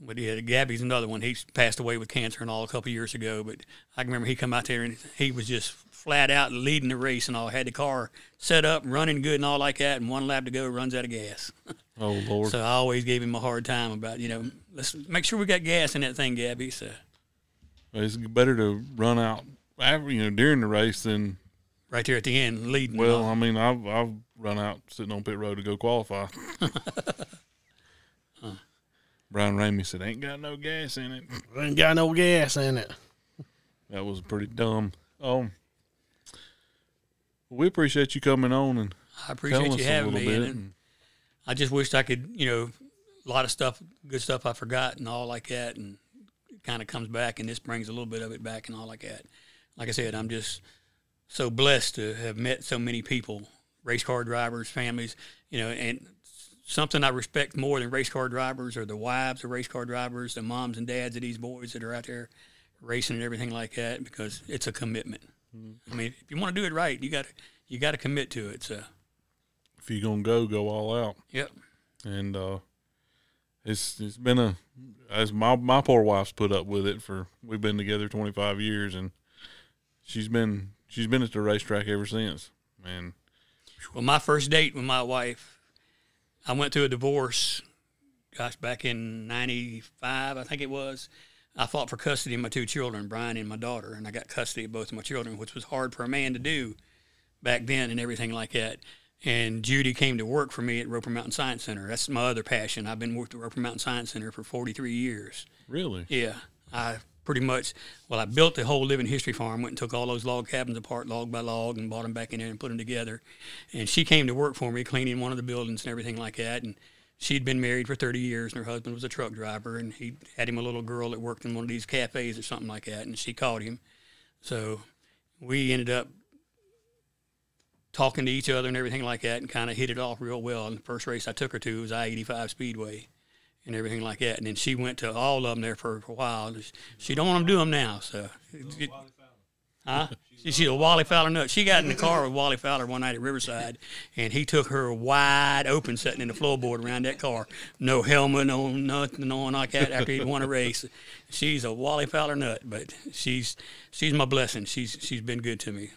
but yeah, Gabby's another one. He's passed away with cancer and all a couple years ago. But I can remember he come out there and he was just flat out leading the race and all. Had the car set up, running good and all like that. And one lap to go, runs out of gas. Oh Lord, so I always gave him a hard time about you know let's make sure we got gas in that thing, Gabby. So it's better to run out you know during the race than right there at the end, leading. well. I mean, I've I've run out sitting on pit road to go qualify. Brian Ramey said, "Ain't got no gas in it." Ain't got no gas in it. That was pretty dumb. Um, we appreciate you coming on and I telling appreciate us you a having little me. bit. And and- I just wished I could, you know, a lot of stuff, good stuff I forgot and all like that, and it kind of comes back, and this brings a little bit of it back and all like that. Like I said, I'm just so blessed to have met so many people, race car drivers, families, you know, and something I respect more than race car drivers or the wives of race car drivers, the moms and dads of these boys that are out there racing and everything like that, because it's a commitment. I mean, if you want to do it right, you got to you got to commit to it. So, if you're gonna go, go all out. yep. And uh, it's it's been a as my my poor wife's put up with it for we've been together 25 years, and she's been she's been at the racetrack ever since. And Well, my first date with my wife, I went through a divorce, gosh, back in 95, I think it was. I fought for custody of my two children, Brian and my daughter, and I got custody of both of my children, which was hard for a man to do back then and everything like that. And Judy came to work for me at Roper Mountain Science Center. That's my other passion. I've been working at Roper Mountain Science Center for 43 years. really, Yeah, I pretty much. Well, I built the whole living history farm. Went and took all those log cabins apart, log by log, and brought them back in there and put them together. And she came to work for me, cleaning one of the buildings and everything like that. And she'd been married for 30 years, and her husband was a truck driver, and he had him a little girl that worked in one of these cafes or something like that. And she caught him, so we ended up talking to each other and everything like that, and kind of hit it off real well. And the first race I took her to was I-85 Speedway and everything like that. And then she went to all of them there for, for a while. She don't want to do them now, so. It, huh? She, she's a Wally Fowler nut. She got in the car with Wally Fowler one night at Riverside, and he took her wide open, sitting in the floorboard around that car. No helmet, no nothing, on one like that. After he'd won a race, she's a Wally Fowler nut, but she's she's my blessing. She's she's been good to me.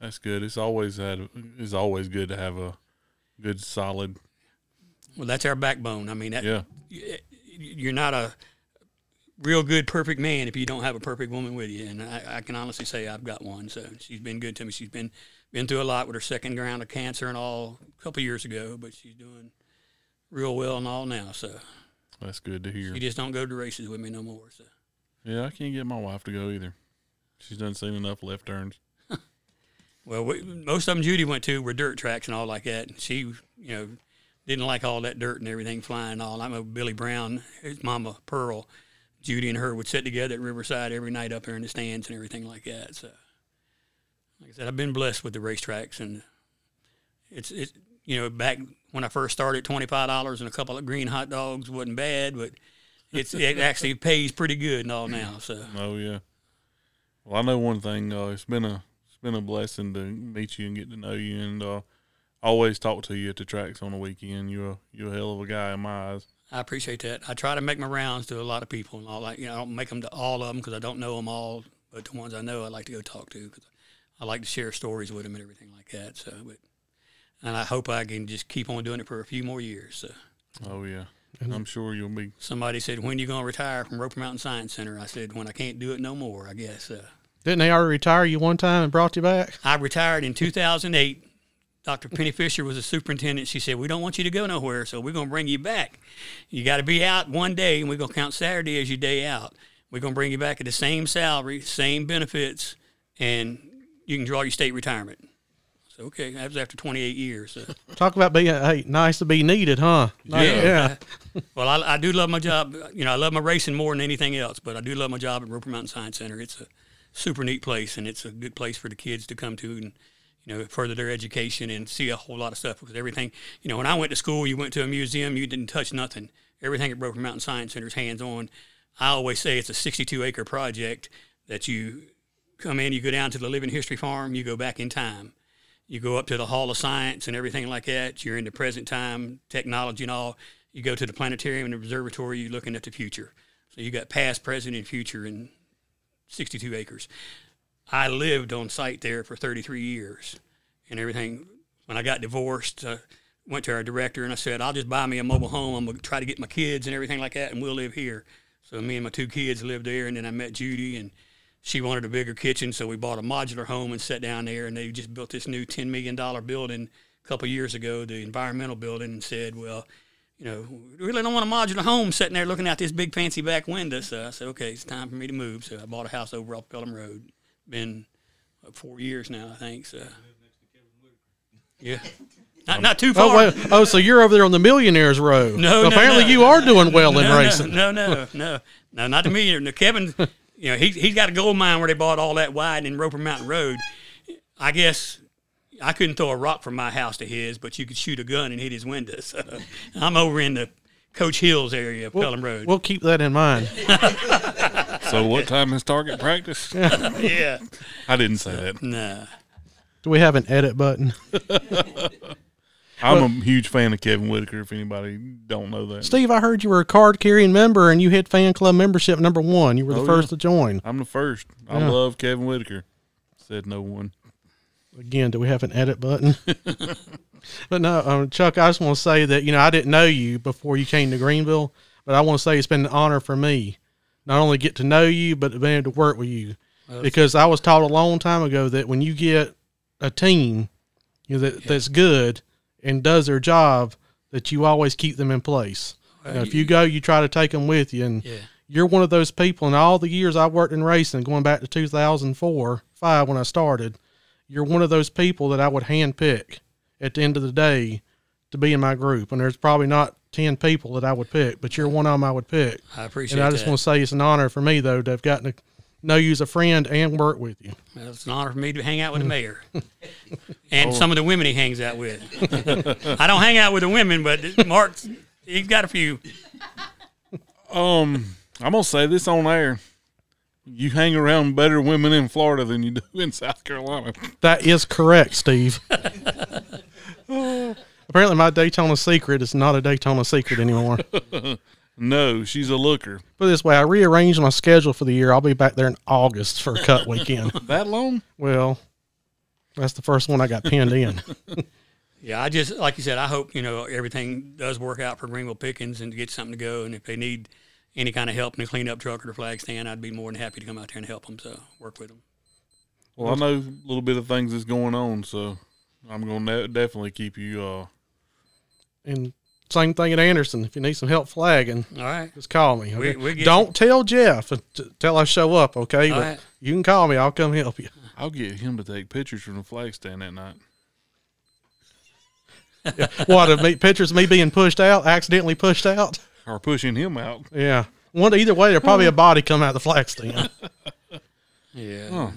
that's good. It's always had it's always good to have a good solid. Well, that's our backbone. I mean, that, Yeah, you're not a real good, perfect man if you don't have a perfect woman with you. And I, I can honestly say I've got one. So she's been good to me. She's been been through a lot with her second round of cancer and all a couple years ago, but she's doing real well and all now. So that's good to hear. she just don't go to races with me no more. So Yeah, I can't get my wife to go either. She's done seen enough left turns. well, we, most of them Judy went to were dirt tracks and all like that. And she, you know, didn't like all that dirt and everything flying all. I know Billy Brown, his mama Pearl, Judy and her would sit together at Riverside every night up there in the stands and everything like that. So, like I said, I've been blessed with the racetracks, and it's it's you know back when I first started, twenty five dollars and a couple of green hot dogs wasn't bad, but it's it actually pays pretty good and all now. So Oh yeah. Well, I know one thing. Uh, it's been a it's been a blessing to meet you and get to know you, and uh, always talk to you at the tracks on the weekend. You're a, you're a hell of a guy in my eyes. I appreciate that. I try to make my rounds to a lot of people and all that. You know, I don't make them to all of them because I don't know them all, but the ones I know, I like to go talk to because I like to share stories with them and everything like that. So, but and I hope I can just keep on doing it for a few more years. So. Oh yeah. And I'm sure you'll be. Somebody said, "When you gonna retire from Roper Mountain Science Center?" I said, "When I can't do it no more." I guess uh, Didn't they already retire you one time and brought you back? I retired in 2008. Dr. Penny Fisher was a superintendent. She said, "We don't want you to go nowhere, so we're gonna bring you back. You got to be out one day, and we're gonna count Saturday as your day out. We're gonna bring you back at the same salary, same benefits, and you can draw your state retirement." So okay, that was after 28 years. So. Talk about being hey, nice to be needed, huh? Nice- Yeah. yeah. Well, I, I do love my job. You know, I love my racing more than anything else, but I do love my job at Roper Mountain Science Center. It's a super neat place, and it's a good place for the kids to come to and you know further their education and see a whole lot of stuff. Because everything, you know, when I went to school, you went to a museum, you didn't touch nothing. Everything at Roper Mountain Science Center is hands on. I always say it's a 62 acre project that you come in, you go down to the Living History Farm, you go back in time you go up to the Hall of Science and everything like that. You're in the present time, technology and all. You go to the planetarium and the observatory. You're looking at the future. So you got past, present, and future in 62 acres. I lived on site there for 33 years, and everything. When I got divorced, uh, went to our director and I said, "I'll just buy me a mobile home. I'm gonna try to get my kids and everything like that, and we'll live here." So me and my two kids lived there, and then I met Judy and she wanted a bigger kitchen, so we bought a modular home and sat down there. And they just built this new ten million dollar building a couple years ago, the environmental building, and said, "Well, you know, we really don't want a modular home sitting there looking out this big fancy back window." So I said, "Okay, it's time for me to move." So I bought a house over off Pelham Road. Been what, four years now, I think. So yeah, not not too oh, far. Oh, well, oh, so you're over there on the Millionaires Row. No, no, apparently no. you are doing well in no, racing. No, no, no, no, no, not the millionaire. No, Kevin, you know, he he's got a gold mine where they bought all that wide in Roper Mountain Road. I guess I couldn't throw a rock from my house to his, but you could shoot a gun and hit his windows. So I'm over in the Coach Hills area of Pelham Road. We'll keep that in mind. So what time is target practice? yeah, I didn't say that. nah. Do we have an edit button? I'm a huge fan of Kevin Whitaker. If anybody don't know that, Steve, I heard you were a card carrying member and you hit fan club membership number one. You were the Oh, first yeah. to join. I'm the first. I Yeah. love Kevin Whitaker. Said no one. Again, do we have an edit button? but no, um, Chuck, I just want to say that, you know, I didn't know you before you came to Greenville, but I want to say it's been an honor for me not only get to know you, but to be able to work with you. because I was taught a long time ago that when you get a team you know, that, that's good and does their job, that you always keep them in place. You know, if you go, you try to take them with you, and Yeah. you're one of those people. And all the years I worked in racing, going back to 2004, five when I started, you're one of those people that I would handpick at the end of the day to be in my group. And there's probably not ten people that I would pick, but you're one of them I would pick. I appreciate it. And I just that. want to say it's an honor for me though to have gotten to know you as a friend and work with you. Well, it's an honor for me to hang out with the mayor Oh. and some of the women he hangs out with. I don't hang out with the women, but Mark, he's got a few. Um, I'm gonna say this on air. You hang around better women in Florida than you do in South Carolina. That is correct, Steve. Apparently, my Daytona secret is not a Daytona secret anymore. No, she's a looker. Put it this way, I rearranged my schedule for the year. I'll be back there in August for a cut weekend. That long? well, that's the first one I got pinned in. Yeah, I just like you said. I hope you know everything does work out for Greenville Pickens and to get something to go. And if they need any kind of help in the cleanup truck or the flag stand, I'd be more than happy to come out there and help them. So work with them. Well, I know a little bit of things that's going on, so I'm gonna definitely keep you. Uh, And same thing at Anderson. If you need some help flagging, All right. just call me. Okay? we get Don't tell Jeff uh, until I show up, okay? All but right. you can call me. I'll come help you. I'll get him to take pictures from the flag stand that night. What, of me, pictures of me being pushed out, accidentally pushed out? Or pushing him out. Yeah. One either way, there'll probably a body come out of the flag stand. Yeah. Oh,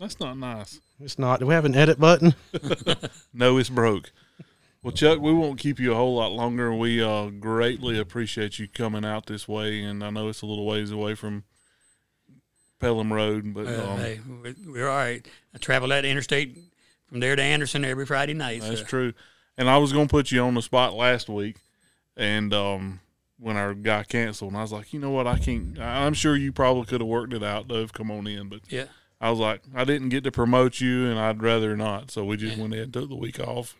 that's not nice. It's not. Do we have an edit button? No, it's broke. Well, Chuck, we won't keep you a whole lot longer. We uh, greatly appreciate you coming out this way, and I know it's a little ways away from Pelham Road, but um, hey, we're, we're all right. I travel that interstate from there to Anderson every Friday night. that's so. true. And I was going to put you on the spot last week, and um, when our guy canceled, and I was like, you know what, I can't. I'm sure you probably could have worked it out, Dove. Come on in, but Yeah. I was like, I didn't get to promote you, and I'd rather not. So we just went ahead and took the week off.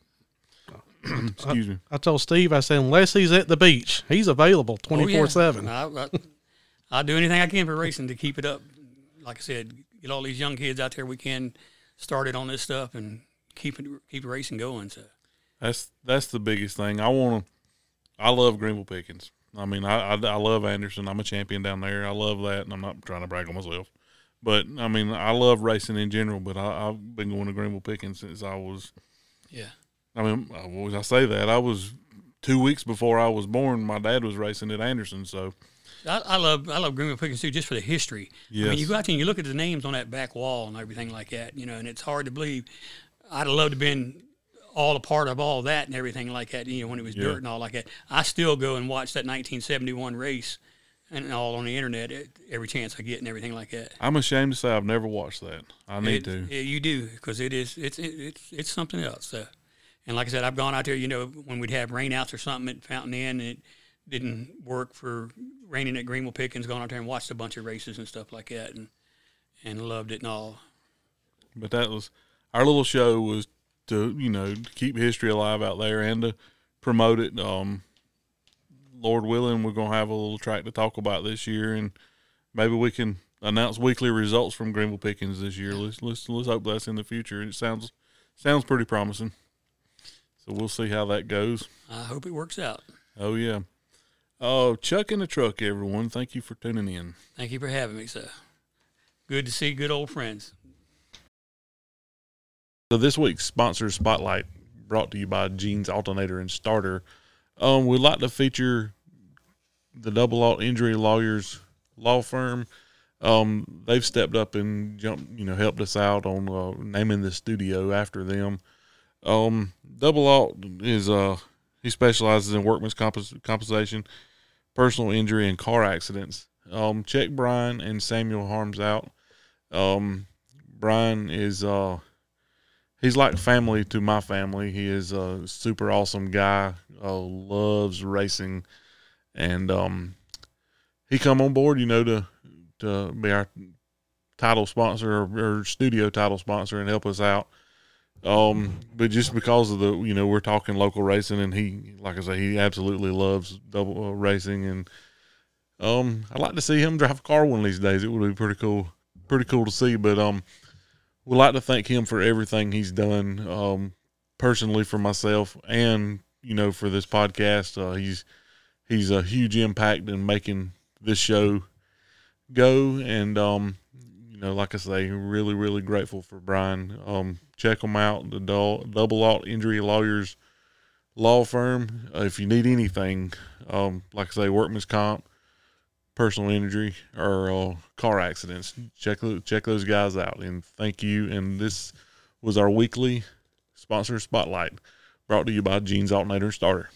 Excuse me. I told Steve, I said, unless he's at the beach, he's available Oh, yeah. 24 7. I, I, I'll do anything I can for racing to keep it up. Like I said, get all these young kids out there we can started on this stuff and keep it keep racing going. So That's that's the biggest thing. I want to. I love Greenville Pickens. I mean, I, I I love Anderson. I'm a champion down there. I love that, and I'm not trying to brag on myself. But I mean, I love racing in general. But I, I've been going to Greenville Pickens since I was. yeah. I mean, uh, I- I say that I was two weeks before I was born. My dad was racing at Anderson, so I, I love I love Greenville Pickens too, just for the history. I mean, you go out there and you look at the names on that back wall and everything like that, you know, and it's hard to believe. I'd have loved to have been all a part of all that and everything like that, you know, when it was Yeah. dirt and all like that. I still go and watch that 1971 race and all on the internet every chance I get and everything like that. I'm ashamed to say I've never watched that. I need It- to. yeah, you do because it is it's it, it's it's something else. So, and like I said, I've gone out there. You know, when we'd have rainouts or something at Fountain Inn, and it didn't work for raining at Greenville Pickens. Gone out there and watched a bunch of races and stuff like that, and and loved it and all. But that was our little show was to you know to keep history alive out there and to promote it. Um, Lord willing, we're gonna have a little track to talk about this year, and maybe we can announce weekly results from Greenville Pickens this year. Let's let's let's hope that's in the future. It sounds sounds pretty promising. So we'll see how that goes. I hope it works out. Oh yeah. Oh, Chuck in the truck, everyone. Thank you for tuning in. Thank you for having me. sir. good to see good old friends. So this week's sponsor spotlight brought to you by Gene's Alternator and Starter. Um, we'd like to feature the Double Alt Injury Lawyers law firm. Um, they've stepped up and jumped, you know, helped us out on uh, naming the studio after them. Um, Double Alt is uh he specializes in workman's compens- compensation, personal injury, and car accidents. Um, check Brian and Samuel Harms out. Um, Brian is uh he's like family to my family. He is a super awesome guy. Uh, loves racing, and um, he come on board, you know, to to be our title sponsor or, or studio title sponsor and help us out. Um, but just because of the, you know, we're talking local racing, and he, like I say, he absolutely loves double uh, racing, and um, I'd like to see him drive a car one of these days. It would be pretty cool, pretty cool to see. But um, would like to thank him for everything he's done um, personally for myself and you know for this podcast. Uh, he's he's a huge impact in making this show go, and um, know, like I say, really really grateful for Brian. Um, check him out, the Dou- Double Alt Injury Lawyers law firm. Uh, if you need anything, um, like I say, workman's comp personal injury or uh, car accidents. Check check those guys out, and thank you. And this was our weekly sponsor spotlight, brought to you by Gene's Alternator Starter.